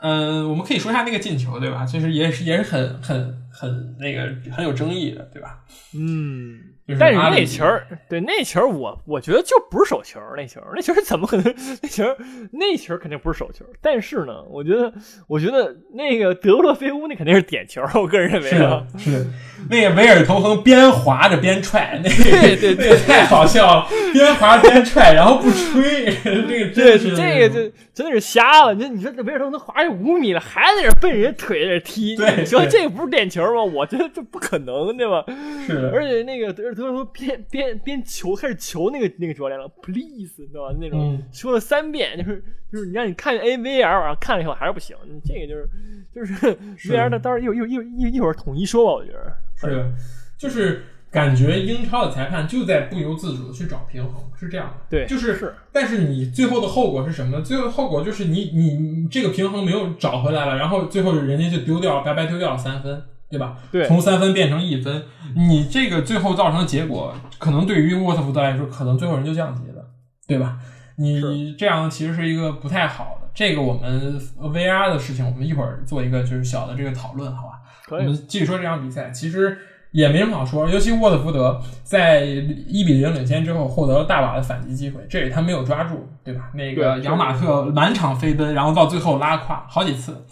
嗯，我们可以说一下那个进球，对吧？其实也是也是很很很那个很有争议的，对吧？嗯，但是那球儿，对那球儿我我觉得就不是手球儿，那球儿那球儿怎么可能？那球儿那球儿肯定不是手球儿。但是呢，我觉得我觉得那个德罗菲乌那肯定是点球儿，我个人认为是啊，是，那个维尔头横边滑着边踹，那个对对对那个太好笑了，边滑边踹，然后不吹，这个对真是这个就真的是瞎了。你说你说这维尔特能滑这五米了，还在这奔人腿在这踢，对你说这个不是点球吗？我觉得这不可能，对吧？是的，而且那个德德罗边边边求开始求那个那个教练了，please，你知道吧？那种、嗯说了三遍，就是就是你让你看 A V R，然后看了以后还是不行，你这个就是就是是 V R 的，到时候一会儿一会儿一一会儿统一说吧，我觉得是，就是感觉英超的裁判就在不由自主的去找平衡，是这样的。对就是，是但是你最后的后果是什么呢？最后后果就是你你你这个平衡没有找回来了，然后最后人家就丢掉了，白白丢掉了三分，对吧？对从三分变成一分，你这个最后造成的结果，可能对于沃特福德来说，可能最后人就降级了，对吧？你这样其实是一个不太好的。这个我们 VR 的事情，我们一会儿做一个就是小的这个讨论，好吧？可以我们继续说这场比赛，其实也没什么好说，尤其沃特福德在一比零领先之后，获得了大把的反击机会，这里他没有抓住，对吧？那个对扬马特满场飞奔，然后到最后拉胯好几次。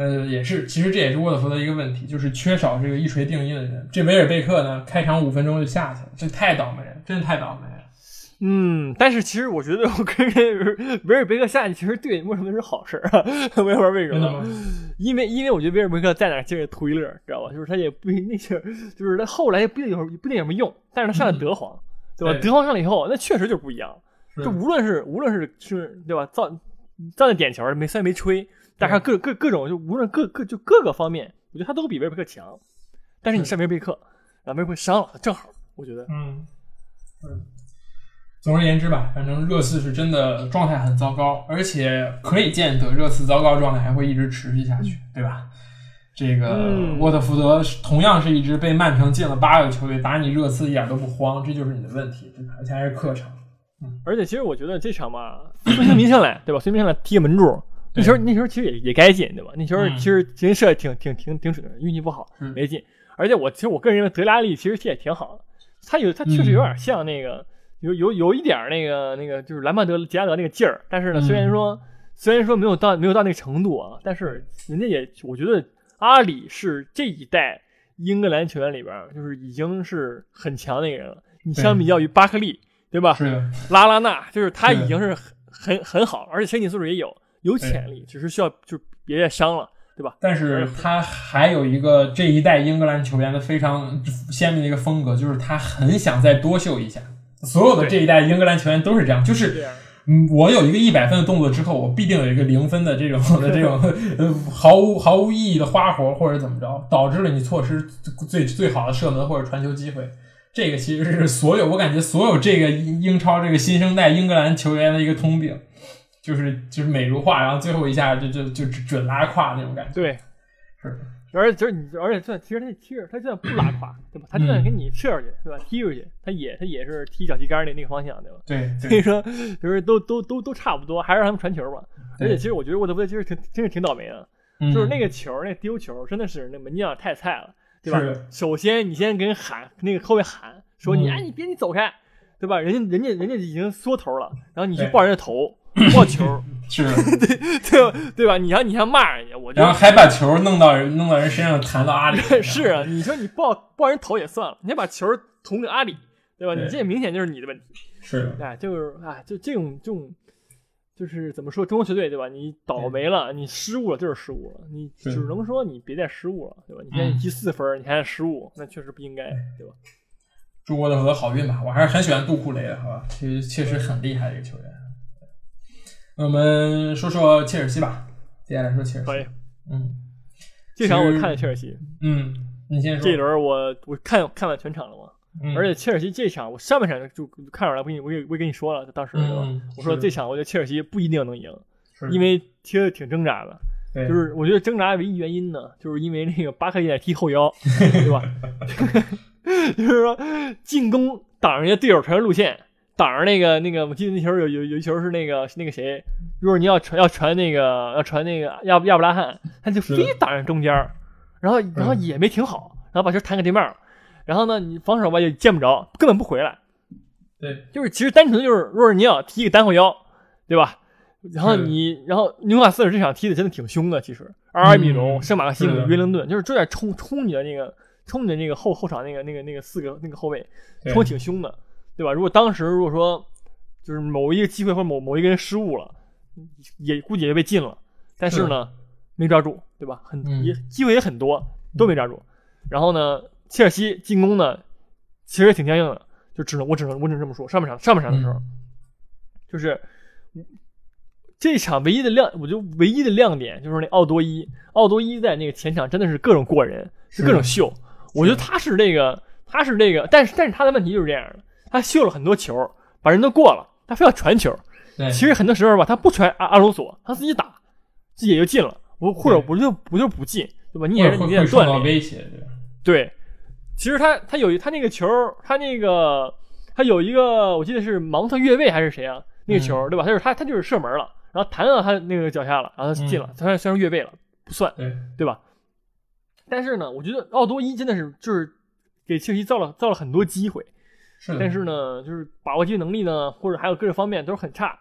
呃，也是，其实这也是沃特福德一个问题，就是缺少这个一锤定音的人。这维尔贝克呢，开场五分钟就下去了，这太倒霉了，真的太倒霉了。嗯，但是其实我觉得我个人认为维尔贝克下去其实对莫什么是好事儿啊，我也不知道为什么？因为因为我觉得维尔贝克在哪儿就是图一乐，知道吧？就是他也不那些，就是他后来也不一定有不一定有什么用，但是他上了德皇，对吧？对德皇上了以后，那确实就不一样。就无论是无论是是对吧，造造那点球没虽然没吹，但是他各各各种就无论各各就各个方面，我觉得他都比维尔贝克强。但是你是上维尔贝克，然后维尔贝克伤了，正好我觉得嗯，嗯。总而言之吧，反正热刺是真的状态很糟糕，而且可以见得热刺糟糕状态还会一直持续下去，对吧？这个嗯沃特福德同样是一支被曼城进了八个球队，打你热刺一点都不慌，这就是你的问题？而且还是客场。而且其实我觉得这场吧，孙兴民上来对吧？孙兴民上来踢个门柱，那球那球其实也也该进对吧？那球嗯其实其实射得挺挺挺挺准的，运气不好嗯没进。而且我其实我个人认为德拉利其实踢也挺好的，他有他确实有点像那个有有有一点那个那个就是兰帕德吉拉德那个劲儿，但是呢，嗯虽然说虽然说没有到没有到那个程度啊，但是人家也我觉得阿里是这一代英格兰球员里边就是已经是很强的一个人了。你相比较于巴克利，对吧？是的，拉拉纳，就是他已经是很很很好，而且身体素质也有，有潜力，只是需要就是别再伤了，对吧？但是他还有一个这一代英格兰球员的非常鲜明的一个风格，就是他很想再多秀一下。所有的这一代英格兰球员都是这样，就是，嗯，我有一个一百分的动作之后，我必定有一个零分的这种的 这种呃毫无毫无意义的花活或者怎么着，导致了你错失最最好的射门或者传球机会。这个其实是所有我感觉所有这个英英超这个新生代英格兰球员的一个通病，就是就是美如画，然后最后一下就就就准拉胯那种感觉。对，是，而且就是你，而且就算其实他其实他就算不拉胯，对吧？他就算给你射出去，对吧？踢出去，他也他也是踢脚旗杆那那个方向，对吧？对，所以说就是都都都都差不多，还是让他们传球吧。而且其实我觉得沃德福德其实挺真是挺倒霉的，就是那个球那丢球真的是那门将太菜了，对吧？首先你先给人喊那个后面喊说你哎你别你走开，对吧？人家人家人家已经缩头了，然后你去抱人家头。抱球 是，对对对吧？你要你要骂人家，我然后还把球弄到人弄到人身上弹到阿里。是啊，你说你抱抱人头也算了，你还把球捅给阿里，对吧？你这明显就是你的问题。是，哎，就是哎，就这种这种，就是怎么说，中国球队对吧？你倒霉了，你失误了就是失误了，你只能说你别再失误了，对吧？你现在积四分，你还失误，那确实不应该，对吧？祝沃特福德好运吧，我还是很喜欢杜库雷的，好吧？其实确实很厉害的一个球员。我们说说切尔西吧，接下来说切尔西。可以，嗯，这场我看了切尔西。嗯，你先说。这轮我我看看完全场了嘛，而且切尔西这场我上半场就看出来，我跟你我也我也跟你说了，当时对吧？我说这场我觉得切尔西不一定能赢，因为踢的挺挣扎的。就是我觉得挣扎唯一原因呢，就是因为那个巴克利在踢后腰，对吧？就是说进攻挡人家队友传球路线。挡着那个那个，我记得那球有有有一球是那个那个谁，如果你要传要传那个要传那个亚亚布拉罕，他就非挡在中间，然后然后也没停好，然后把球弹给对面了，然后呢你防守吧也见不着，根本不回来。对，就是其实单纯的就是若尔尼奥踢一个单后腰，对吧？然后你然后纽卡斯尔这场踢的真的挺凶的，其实阿尔米隆、圣马克西姆、约灵顿就是有点冲冲你的那个冲你的那个后后场那个那个那个四个那个后卫，冲挺凶的。对吧？如果当时如果说就是某一个机会或者某某一个人失误了，也估计也被禁了。但是呢，没抓住，对吧？很也机会也很多，都没抓住。然后呢，切尔西进攻呢，其实也挺僵硬的，就只能我只能我只能这么说。上半场上半场的时候，就是这场唯一的亮，我觉得唯一的亮点就是那奥多伊，奥多伊在那个前场真的是各种过人，是各种秀。我觉得他是这个，他是这个，但是但是他的问题就是这样的。他秀了很多球，把人都过了，他非要传球。其实很多时候吧，他不传阿阿隆索，他自己打，自己也就进了。我或者不就不就不进，对吧？你也是你也锻炼。威胁对，其实他他有他那个球，他那个他有一个，我记得是芒特越位还是谁啊？那个球对吧？他就是他他就是射门了，然后弹到他那个脚下了，然后他进了。他虽然越位了，不算，对吧？但是呢，我觉得奥多伊真的是就是给切尔西造了造了很多机会。但是呢，就是把握机会能力呢，或者还有各个方面都是很差，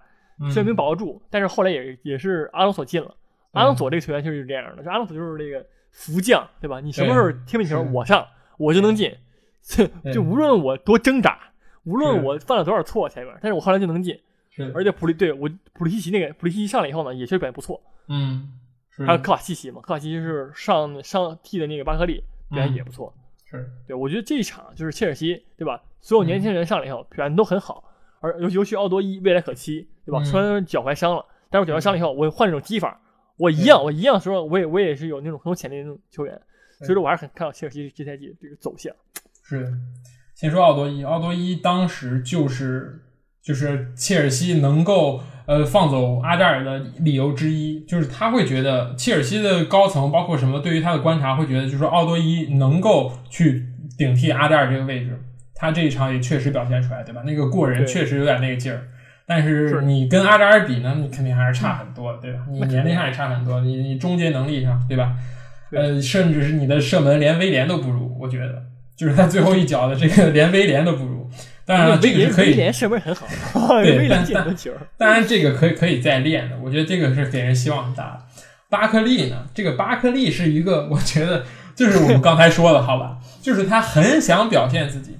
虽然没把握住，但是后来也也是阿隆索进了。阿隆索这个球员就是这样的，就阿隆索就是那个福将，对吧？你什么时候踢门球我上，我就能进，就无论我多挣扎，无论我犯了多少错前面，但是我后来就能进。而且普利对我普利西奇那个普利西奇上来以后呢，也确实表现不错。嗯，还有科瓦西奇嘛，科瓦西奇是上上替的那个巴克利，表现也不错。是对，我觉得这一场就是切尔西，对吧？所有年轻人上来以后表现都很好，而尤尤其奥多伊未来可期，对吧？虽然脚踝伤了，但是脚踝伤了以后，我换这种踢法，我一样，我一样说，我也我也是有那种很有潜力的那种球员，所以说我还是很看好切尔西这赛季这个走向。是，先说奥多伊，奥多伊当时就是就是切尔西能够。呃，放走阿扎尔的理由之一，就是他会觉得切尔西的高层，包括什么，对于他的观察，会觉得就是奥多伊能够去顶替阿扎尔这个位置。他这一场也确实表现出来，对吧？那个过人确实有点那个劲儿。但是你跟阿扎尔比呢，你肯定还是差很多，对吧？你年龄上也差很多，你你终结能力上，对吧？呃，甚至是你的射门连威廉都不如，我觉得，就是他最后一脚的这个连威廉都不如。当然了，这个是可以。威射门很好，对，但但当然这个可以可以再练的。我觉得这个是给人希望很大的。巴克利呢？这个巴克利是一个，我觉得就是我们刚才说的，好吧？就是他很想表现自己，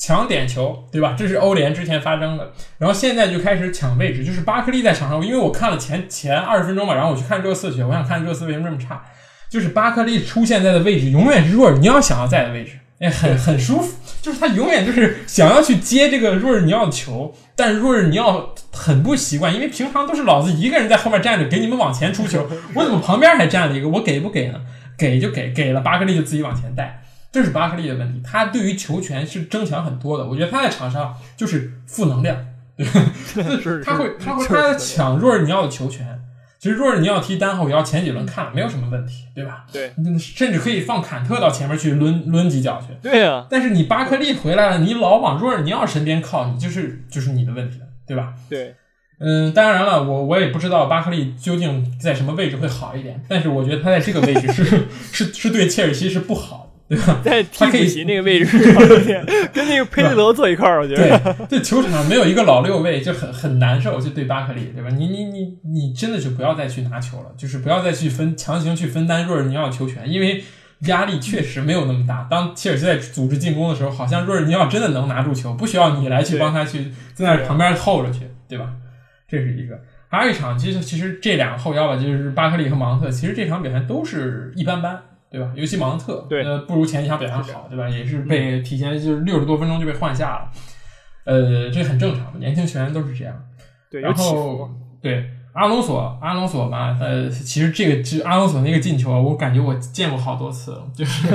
抢点球，对吧？这是欧联之前发生的，然后现在就开始抢位置。就是巴克利在场上，因为我看了前前二十分钟嘛，然后我去看热刺去，我想看热刺为什么这么差。就是巴克利出现在的位置，永远是若尔尼奥想要在的位置。哎，很很舒服，就是他永远就是想要去接这个若尔尼奥的球，但是若尔尼奥很不习惯，因为平常都是老子一个人在后面站着给你们往前出球，我怎么旁边还站了一个？我给不给呢？给就给，给了巴克利就自己往前带，这是巴克利的问题。他对于球权是争抢很多的，我觉得他在场上就是负能量，对，他会他会他抢若尔尼奥的球权，其实若尔尼奥踢单后腰，前几轮看没有什么问题，对吧？对，甚至可以放坎特到前面去抡抡几脚去。对呀、但是你巴克利回来了，你老往若尔尼奥身边靠，你就是就是你的问题了，对吧？对，嗯，当然了，我我也不知道巴克利究竟在什么位置会好一点，但是我觉得他在这个位置是 是是对切尔西是不好的，对吧？在替他可以补席那个位置 跟那个佩德罗坐一块儿，我觉得。，对，球场上没有一个老六位就很很难受，就对巴克利，对吧？你你你你真的就不要再去拿球了，就是不要再去分强行去分担若尔尼奥的球权，因为压力确实没有那么大。当切尔西在组织进攻的时候，好像若尔尼奥真的能拿住球，不需要你来去帮他去在那旁边透着去，对吧？这是一个。还有一场，其实其实这两个后腰吧，就是巴克利和芒特，其实这场表现都是一般般，对吧？尤其芒特，对呃，不如前几场表现好，对吧？也是被提前就是六十多分钟就被换下了，呃，这很正常，年轻球员都是这样。对，有然后。对阿隆索，阿隆索嘛，呃，其实这个就阿隆索那个进球，我感觉我见过好多次了，就是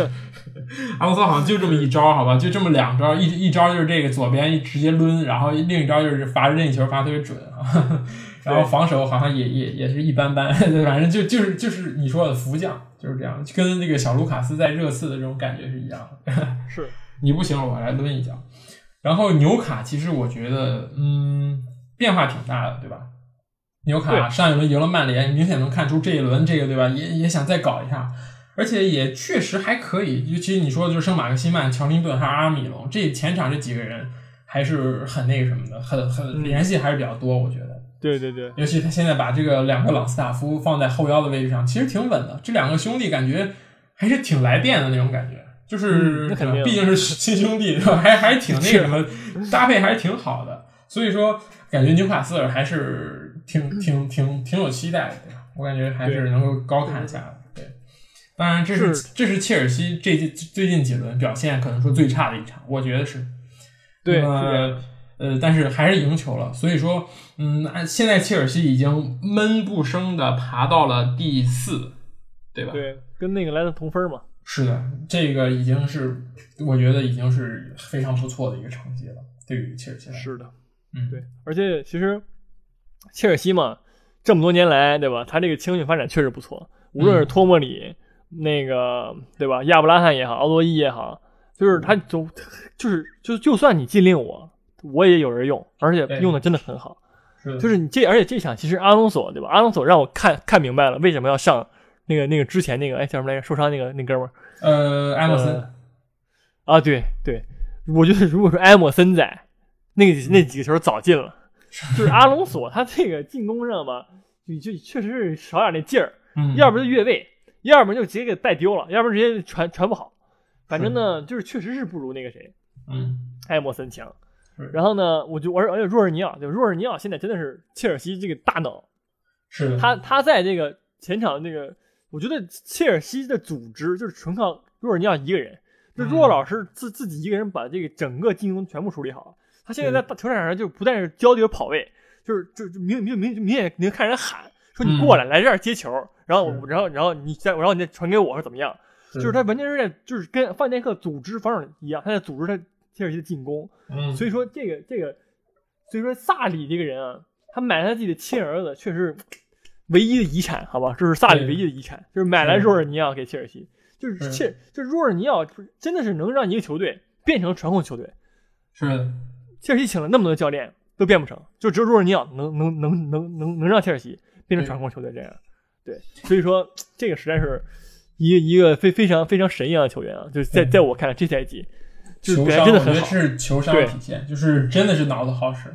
阿隆索好像就这么一招，好吧，就这么两招，一一招就是这个左边直接抡，然后另一招就是罚任意球罚特别准啊，然后防守好像也也也是一般般，反正就就是就是你说的福将就是这样，跟那个小卢卡斯在热刺的这种感觉是一样的。是你不行，我来抡一脚。然后纽卡其实我觉得，嗯，变化挺大的，对吧？纽卡上一轮赢了曼联，明显能看出这一轮这个对吧，也也想再搞一下，而且也确实还可以。尤其你说的就是圣马克西曼、乔林顿还有阿米隆，这前场这几个人还是很那个什么的，很很嗯联系还是比较多，我觉得。对对对，尤其他现在把这个两个朗斯塔夫放在后腰的位置上，其实挺稳的。这两个兄弟感觉还是挺来电的那种感觉，就是、毕竟是亲兄弟，是吧？还还挺那个什么，搭配还是挺好的。所以说，感觉纽卡斯尔还是挺 挺挺挺有期待的，我感觉还是能够高看一下的。对，当然这是是这是切尔西这近最近几轮表现可能说最差的一场，我觉得是。对呃，但是还是赢球了，所以说，嗯，按现在切尔西已经闷不声的爬到了第四，对吧？，对，跟那个莱斯同分嘛。是的，这个已经是我觉得已经是非常不错的一个成绩了，对于切尔西。是的，嗯，对，而且其实切尔西嘛，这么多年来，对吧？他这个青训发展确实不错，无论是嗯托莫里、那个，对吧？亚布拉罕也好，奥多伊也好，就是他就就是就就算你禁令我，我也有人用，而且用的真的很好。是，就是你这，而且这场其实阿隆索，对吧？阿隆索让我看看明白了为什么要上那个那个之前那个哎叫什么来着？受伤那个那哥们儿呃，埃默森，呃啊，对对，我觉得如果说埃默森在，那个那几个球早进了。就是阿隆索他这个进攻上吧，你就确实是少点那劲儿，嗯，要不就越位，要不然就直接给带丢了，要不然直接传传不好。反正呢，就是确实是不如那个谁嗯，埃默森强是。然后呢，我就而而且若尔尼奥，就若尔尼奥现在真的是切尔西这个大脑，是，他他在这个前场那个，我觉得切尔西的组织就是纯靠若尔尼奥一个人，就嗯。若老师自自己一个人把这个整个进攻全部处理好。他现在在球场上就不但是焦点跑位，就是就就明明明明显能看人喊说你过来、来这儿接球，然后然后然后你再然后你再传给我是怎么样？就是他完全是在就是跟范戴克组织防守一样，他在组织他切尔西的进攻。嗯，所以说这个这个，所以说萨里这个人啊，他买了他自己的亲儿子，确实唯一的遗产，好吧？这是萨里唯一的遗产，就是买来是若尔尼奥给切尔西，就是是切就是若尔尼奥真的是能让一个球队变成传控球队。是的，切尔西请了那么多教练都变不成，就只有若尔尼奥能能能能能能让切尔西变成传控球队这样。对，所以说这个实在是一个一个非非常非常神一样的球员啊！就是在嗯在我看来，这赛季就是球商，真的很好，我觉得是球商对体现，就是真的是脑子好使。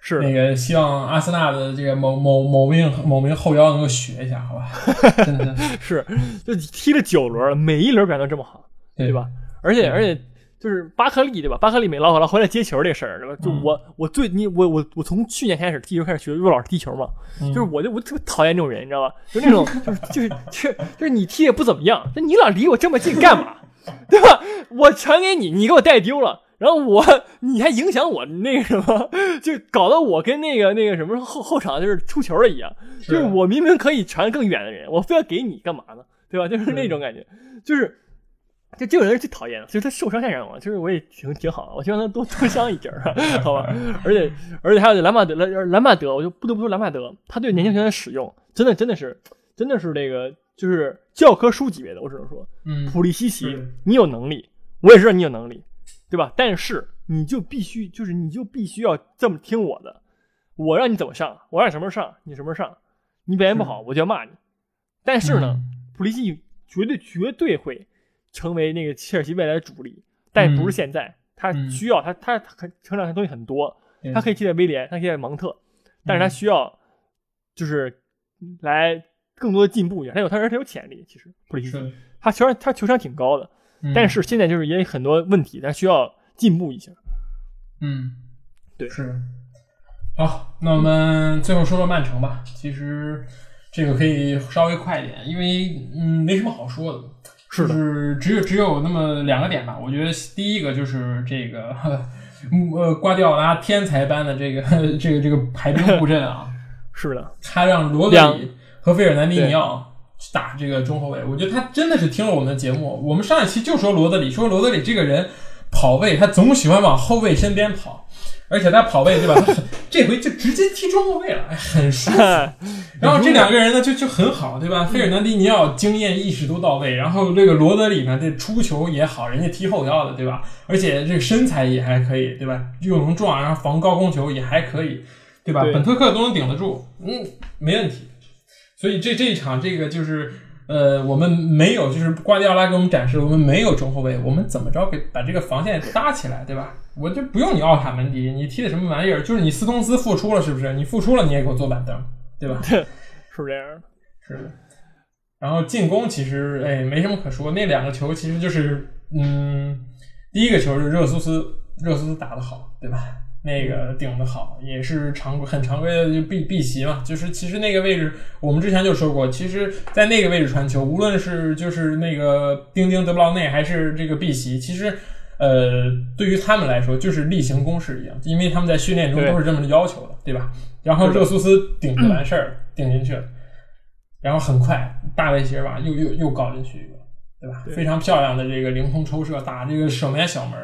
是那个希望阿森纳的这个某某某名某名后腰能够学一下，好吧？真的，是，就踢了九轮，每一轮表现都这么好，对吧？而且对而且就是巴克利对吧？巴克利每老老回来接球这事儿，对吧？就嗯我我最你我我我从去年开始踢球开始学若老师踢球嘛，嗯就是我就我特别讨厌这种人，你知道吧？就那种就是就是就是就是你踢也不怎么样，就你老离我这么近干嘛？对吧？我传给你，你给我带丢了。然后我，你还影响我那个什么，就搞得我跟那个那个什么后后场就是出球了一样。就是我明明可以传更远的人，我非要给你干嘛呢？对吧？就是那种感觉，就是就这种人是最讨厌的，就是他受伤太让我，就是我也挺挺好，我希望他多多伤一截儿，好吧？而且而且还有兰帕德，兰兰帕德，我就不得不说兰帕德，他对年轻球员的使用，真的真的是真的是这个就是教科书级别的，我只能说，嗯，普利西奇，你有能力，我也知道你有能力，对吧？但是你就必须就是你就必须要这么听我的，我让你怎么上，我让你什么时候上，你什么时候上，你表现不好，我就要骂你。但是呢，普利西奇绝对绝对会成为那个切尔西未来的主力，但不是现在，他嗯需要他他他很成长的东西很多，他可以替代威廉，他可以替代芒特，但是他需要就是来更多的进步一下，他有他而且他有潜力，其实普利西奇是，他球商他球商挺高的。嗯但是现在就是也有很多问题，他需要进步一下。嗯，对是。好，那我们最后说说曼城吧。其实这个可以稍微快一点，因为嗯没什么好说的，是的就是只有只有那么两个点吧。我觉得第一个就是这个嗯呃瓜迪奥拉天才般的这个 这个这个排兵布阵啊，是的，他让罗德两里和费尔南迪尼奥去打这个中后卫，我觉得他真的是听了我们的节目。我们上一期就说罗德里，说罗德里这个人跑位，他总喜欢往后卫身边跑，而且他跑位对吧？他很 这回就直接踢中后卫了，哎很舒服。然后这两个人呢就就很好，对吧？费尔南迪尼奥经验意识都到位，然后这个罗德里呢，这出球也好，人家踢后腰的，对吧？而且这个身材也还可以，对吧？又能撞，然后防高空球也还可以，对吧？对本特克都能顶得住，嗯，没问题。所以这这一场这个就是呃，我们没有就是瓜迪奥拉给我们展示，我们没有中后卫，我们怎么着给把这个防线搭起来，对吧？我就不用你奥塔门迪，你踢的什么玩意儿？就是你斯通斯复出了，是不是？你复出了，你也给我坐板凳，对吧？是这样的。是的。然后进攻其实哎没什么可说，那两个球其实就是嗯，第一个球是热苏斯热苏斯打得好，对吧？那个顶的好，也是常规很常规的就避避席嘛，就是其实那个位置我们之前就说过，其实在那个位置传球，无论是就是那个丁丁德布劳内还是这个避席，其实。呃，对于他们来说，就是例行公事一样，因为他们在训练中都是这么要求的，对吧？然后热苏斯顶就完事儿了，顶进去了。然后很快，大卫席尔瓦又又又搞进去一个，对吧？对非常漂亮的这个凌空抽射，打这个守门小门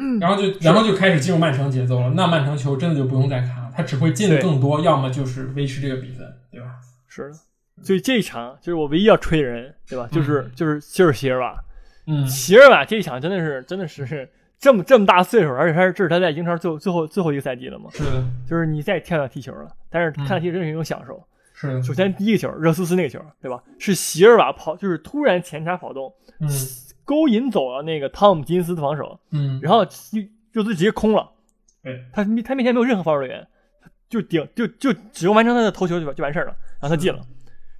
儿，然后就然后就开始进入曼城节奏了。那曼城球真的就不用再看了，他只会进的更多，要么就是维持这个比分，对吧？是的。所以这一场就是我唯一要吹的人，对吧？就是、就是就是席尔瓦，嗯，席尔瓦这一场真的是真的是这么这么大岁数，而且他是这是他在英超最后最后最后一个赛季了嘛，是的，就是你再跳跳踢球了，但是看他踢真是一种享受。是的，首先第一个球，热苏斯那个球，对吧？是席尔瓦跑，就是突然前插跑动，嗯勾引走了那个汤姆金斯的防守，嗯，然后就热苏斯直接空了。对，他他面前没有任何防守人员，就顶就就只用完成他的头球就就完事儿了，然后他进了。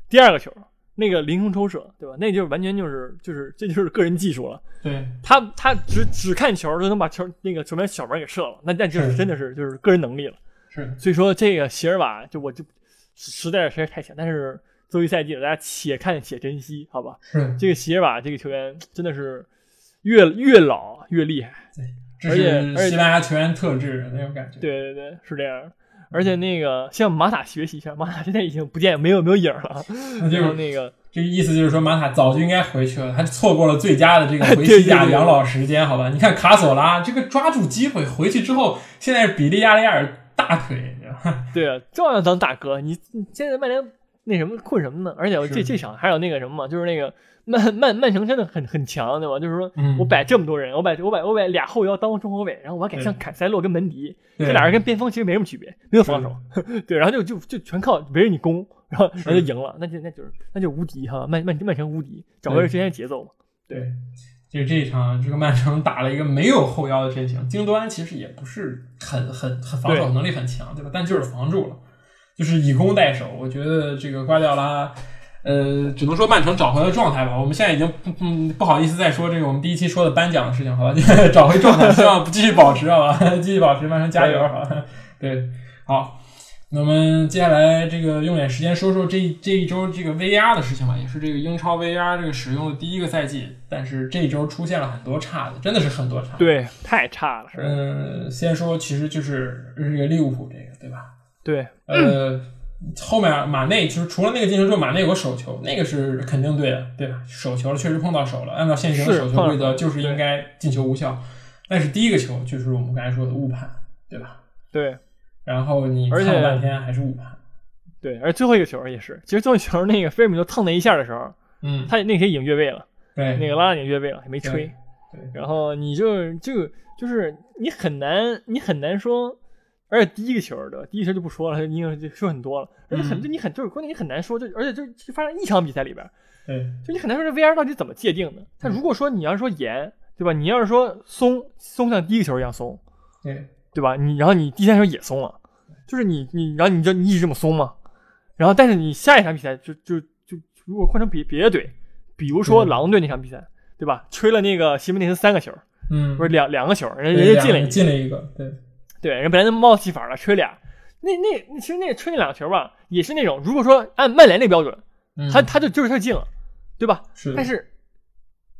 第二个球，那个凌空抽射，对吧？那就是完全就是就是这就是个人技术了。对，他他只只看球就能把球那个球门小门给射了，那那就是是真的是就是个人能力了。是，所以说这个席尔瓦就我就实在是实在是太强，但是最后一赛季了，大家且看且珍惜，好吧？是，这个席尔瓦这个球员真的是越越老越厉害。这而且而且是西班牙球员特质那种感觉。对对对，是这样。而且那个向马塔学习一下，马塔现在已经不见没有没有影了。那就是那个这个意思就是说，马塔早就应该回去了，他错过了最佳的这个回西亚养老时间，好吧？你看卡索拉这个抓住机会回去之后，现在是比利亚雷亚尔大腿，对啊，照样当大哥。你你现在曼联那什么困什么呢？而且我这是这场还有那个什么嘛，就是那个曼曼曼城真的很很强，对吧？就是说嗯我摆这么多人，我摆我摆我摆俩后腰当中后卫，然后我还改上对凯塞洛跟门迪，这俩人跟边锋其实没什么区别，没有防守，对，然后就就就全靠围着你攻，然后然后就赢了，那就那就是那就无敌哈，曼曼曼城无敌，找回了之前的节奏嘛。对，就是这一场，这个曼城打了一个没有后腰的阵型，京多安其实也不是很很很防守能力很强，对吧？但就是防住了，就是以攻代守。我觉得这个瓜迪奥拉。呃，只能说曼城找回了状态吧。我们现在已经不嗯不好意思再说这个我们第一期说的颁奖的事情，好吧？找回状态，希望继续保持，好吧？继续保持，曼城加油，好吧？对，好。那么接下来这个用点时间说说这这一周这个 VR 的事情吧，也是这个英超 VR 这个使用的第一个赛季，但是这一周出现了很多差的，真的是很多差。，对，太差了，是，嗯，先说其实就是这个利物浦这个，对吧？对，呃，后面马内就是除了那个进球之后，马内有个手球，那个是肯定对的，对吧？手球确实碰到手了，按照现行的是手球规则，就是应该进球无效。但是第一个球就是我们刚才说的误判，对吧？对然后你看了半天还是误判，对，而最后一个球也是，其实最后一球那个菲尔米诺蹭那一下的时候，嗯，他那个已经越位了，对，那个拉拉已经越位了，也没吹。对对然后你就就就是你很难，你很难说，而且第一个球的第一个球就不说了，你就说很多了，而且很嗯。就你很就是关键你很难说，就而且就就发生一场比赛里边，对。就你很难说这 VR 到底怎么界定的。他如果说你要是说严，对吧？你要是说松松像第一个球一样松，对。对吧？你然后你第三球也松了，就是你你然后你就你一直这么松嘛，然后但是你下一场比赛就就就如果换成别别的队，比如说狼队那场比赛，对吧？吹了那个西门内斯三个球，嗯，不是两两个球，人人家进了进了一个，对对，人本来就冒气法了，吹俩。那那那其实那吹那两个球吧，也是那种如果说按曼联那标准，嗯他他就就是他进了，对吧？是，但是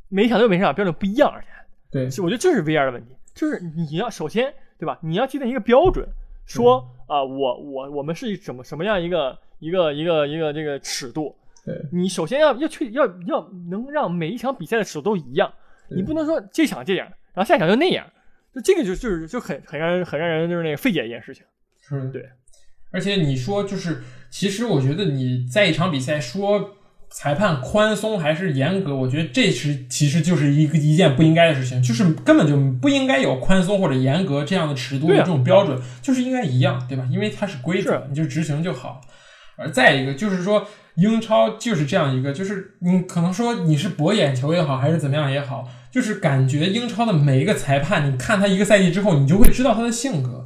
每一场都每一场标准不一样，而且对我觉得这是 VR 的问题，就是你要首先对吧？你要界定一个标准，说啊、我我我们是什么什么样一个一个一个一个这个尺度，对你首先要要去要要能让每一场比赛的尺度都一样，你不能说这场这样，然后下一场就那样，就这个就就是就很很让人很让人就是那个费解一件事情。是对。而且你说就是，其实我觉得你在一场比赛说裁判宽松还是严格，我觉得这是其实就是一个一件不应该的事情，就是根本就不应该有宽松或者严格这样的尺度的这种标准，就是应该一样，对吧？因为它是规则，你就执行就好。而再一个就是说，英超就是这样一个，就是你可能说你是博眼球也好，还是怎么样也好，就是感觉英超的每一个裁判，你看他一个赛季之后，你就会知道他的性格。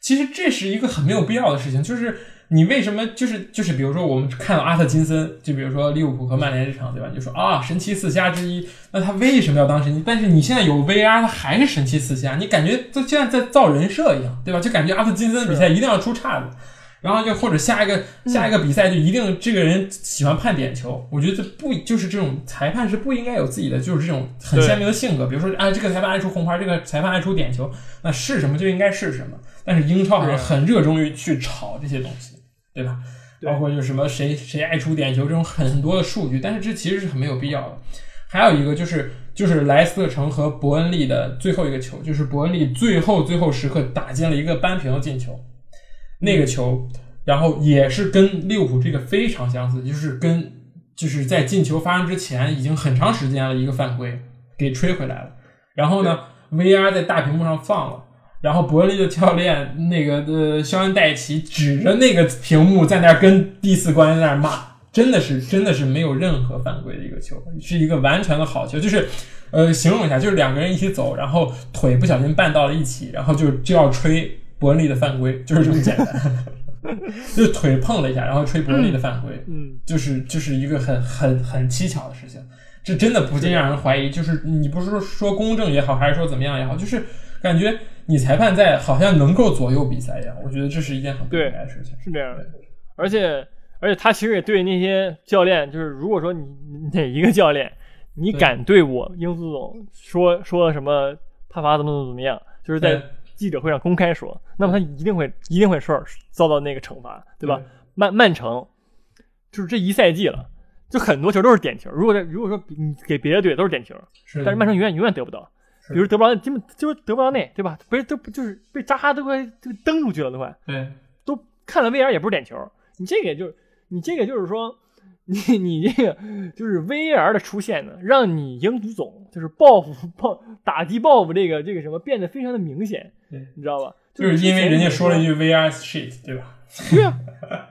其实这是一个很没有必要的事情，就是你为什么就是就是比如说我们看到阿特金森，就比如说利物浦和曼联这场，对吧？你就说啊神奇四侠之一，那他为什么要当神奇？但是你现在有 VR，他还是神奇四侠，你感觉就像在造人设一样，对吧？就感觉阿特金森比赛一定要出岔子。然后就或者下一个下一个比赛就一定这个人喜欢判点球，我觉得这不就是这种裁判是不应该有自己的就是这种很鲜明的性格，比如说啊这个裁判爱出红牌，这个裁判爱出点球，那是什么就应该是什么。但是英超好像很热衷于去炒这些东西，对吧？包括就是什么谁谁爱出点球这种很多的数据，但是这其实是很没有必要的。还有一个就是就是莱斯特城和伯恩利的最后一个球，就是伯恩利最后最后时刻打进了一个扳平的进球，那个球，然后也是跟利物浦这个非常相似，就是跟就是在进球发生之前已经很长时间了一个犯规给吹回来了，然后呢，VR 在大屏幕上放了。然后伯利的教练那个呃肖恩戴奇指着那个屏幕在那儿跟第四官员在那儿骂，真的是真的是没有任何犯规的一个球，是一个完全的好球，就是呃形容一下，就是两个人一起走，然后腿不小心绊到了一起，然后就就要吹伯恩利的犯规，就是这么简单，就是腿碰了一下，然后吹伯恩利的犯规，嗯，就是就是一个很很很蹊跷的事情，这真的不禁让人怀疑，就是你不是说说公正也好，还是说怎么样也好，就是感觉你裁判在好像能够左右比赛一样，我觉得这是一件很不应该的事情。是这样的。而且而且他其实也对那些教练，就是如果说你你 哪一个教练，你敢对。我英足总说说什么判罚怎么怎么怎么样，就是在对记者会上公开说，那么他一定会一定会受遭到那个惩罚，对吧？曼曼城就是这一赛季了，就很多球都是点球。如果在如果说你给别的队都是点球，是，但是曼城永远永远得不到。是比如得不到，基本就是得不到那，对吧？不是都就是被扎哈都快都蹬出去了，都快对都看了 VR 也不是点球。你这个也就是你这个就是说，你你这个就是 VR 的出现呢，让你英足总就是报复报打击报复这个这个什么变得非常的明显对，你知道吧？就是因为人家说了一句。句 VR shit，对吧？对啊，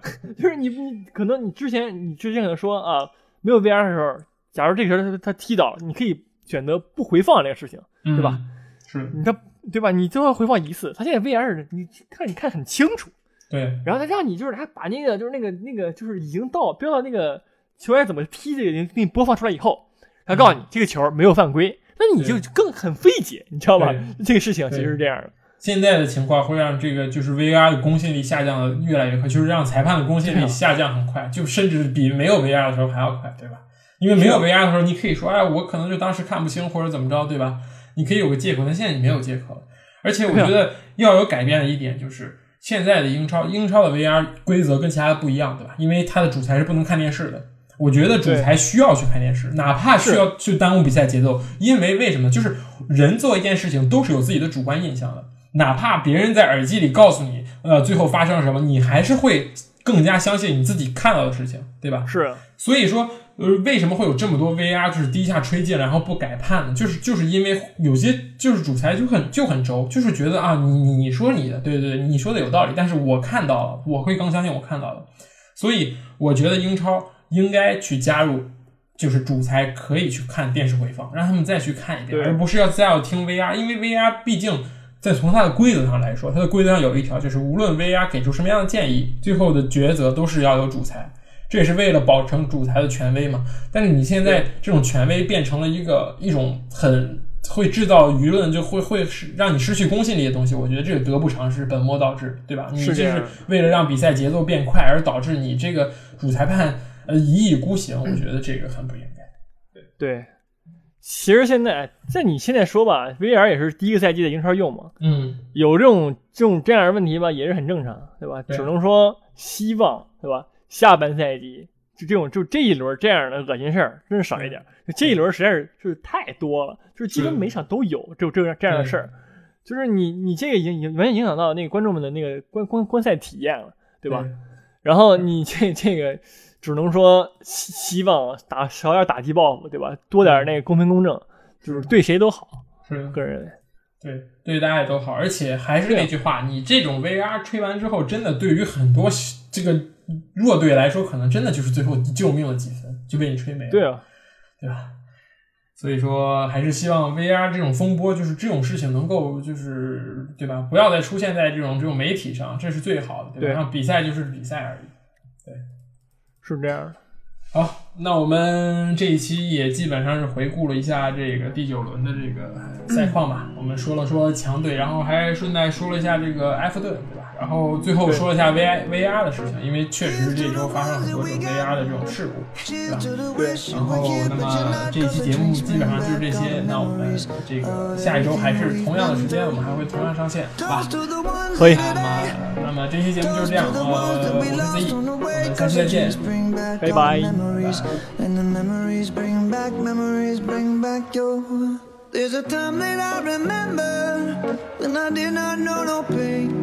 就是你你可能你之前你之前可能说啊，没有 VR 的时候，假如这个时候他他踢倒，你可以选择不回放这个事情，对吧？是，你他对吧？你最后回放一次，他现在 VR 的你看你看很清楚，对然后他让你就是他把那个就是那个那个就是已经到标到那个球员怎么踢这个给你播放出来以后，他告诉你这个球没有犯规，那你就更很费解，你知道吧？这个事情其实是这样的，现在的情况会让这个就是 VR 的公信力下降的越来越快，就是让裁判的公信力下降很快，就甚至比没有 VR 的时候还要快，对吧？因为没有 VR 的时候，你可以说，哎，我可能就当时看不清或者怎么着，对吧？你可以有个借口，但现在你没有借口了。而且我觉得要有改变的一点就是，现在的英超，英超的 VR 规则跟其他的不一样，对吧？因为它的主裁是不能看电视的。我觉得主裁需要去看电视，哪怕需要去耽误比赛节奏，因为为什么？就是人做一件事情都是有自己的主观印象的，哪怕别人在耳机里告诉你，呃，最后发生了什么，你还是会更加相信你自己看到的事情，对吧？是，所以说，呃，为什么会有这么多 VR 就是第一下吹进，然后不改判呢？就是就是因为有些就是主裁就很就很轴，就是觉得啊，你你你说你的，对对对，你说的有道理，但是我看到了，我会更相信我看到的，所以我觉得英超。应该去加入，就是主裁可以去看电视回放，让他们再去看一遍，而不是要再要听 VR，因为 VR 毕竟在从它的规则上来说，它的规则上有一条，就是无论 VR 给出什么样的建议，最后的抉择都是要有主裁，这也是为了保证主裁的权威嘛。但是你现在这种权威变成了一个一种很会制造舆论，就会会是让你失去公信力的东西，我觉得这个得不偿失，本末倒置，对吧？你这是为了让比赛节奏变快，而导致你这个主裁判。呃，一意孤行，我觉得这个很不应该。对对，其实现在在你现在说吧，VR 也是第一个赛季的英超用嘛，嗯，有这种这种这样的问题吧，也是很正常，对吧？只能说希望，对吧？下半赛季就这种就这一轮这样的恶心事儿，真是少一点。这一轮实在是是太多了，就是基本每场都有就这样这样的事儿，就是你你这个影影完全影响到那个观众们的那个观观观赛体验了，对吧？然后你这这个。只能说希希望打少点打击报复，对吧？多点那个公平公正，就是对谁都好。是个人认为，对对大家也都好。而且还是那句话，你这种 VR 吹完之后，真的对于很多这个弱队来说，可能真的就是最后救命的几分就被你吹没了。对啊，对吧？所以说，还是希望 VR 这种风波，就是这种事情能够，就是对吧？不要再出现在这种这种媒体上，这是最好的，对吧？比赛就是比赛而已，对。是这样的，好，那我们这一期也基本上是回顾了一下这个第九轮的这个赛况吧。我们说了说强队，然后还顺带说了一下这个埃弗顿，对吧？然后最后说一下 V I V R 的事情，因为确实是这周发生了很多种 V R 的这种事故，对吧？对。然后，那么这一期节目基本上就是这些。那我们这个下一周还是同样的时间，我们还会同样上线，好吧？可以。那么，那么这期节目就是这样。呃，我是 Z，我们下期再见，拜拜。There's a time that I remember when I did not know no pain.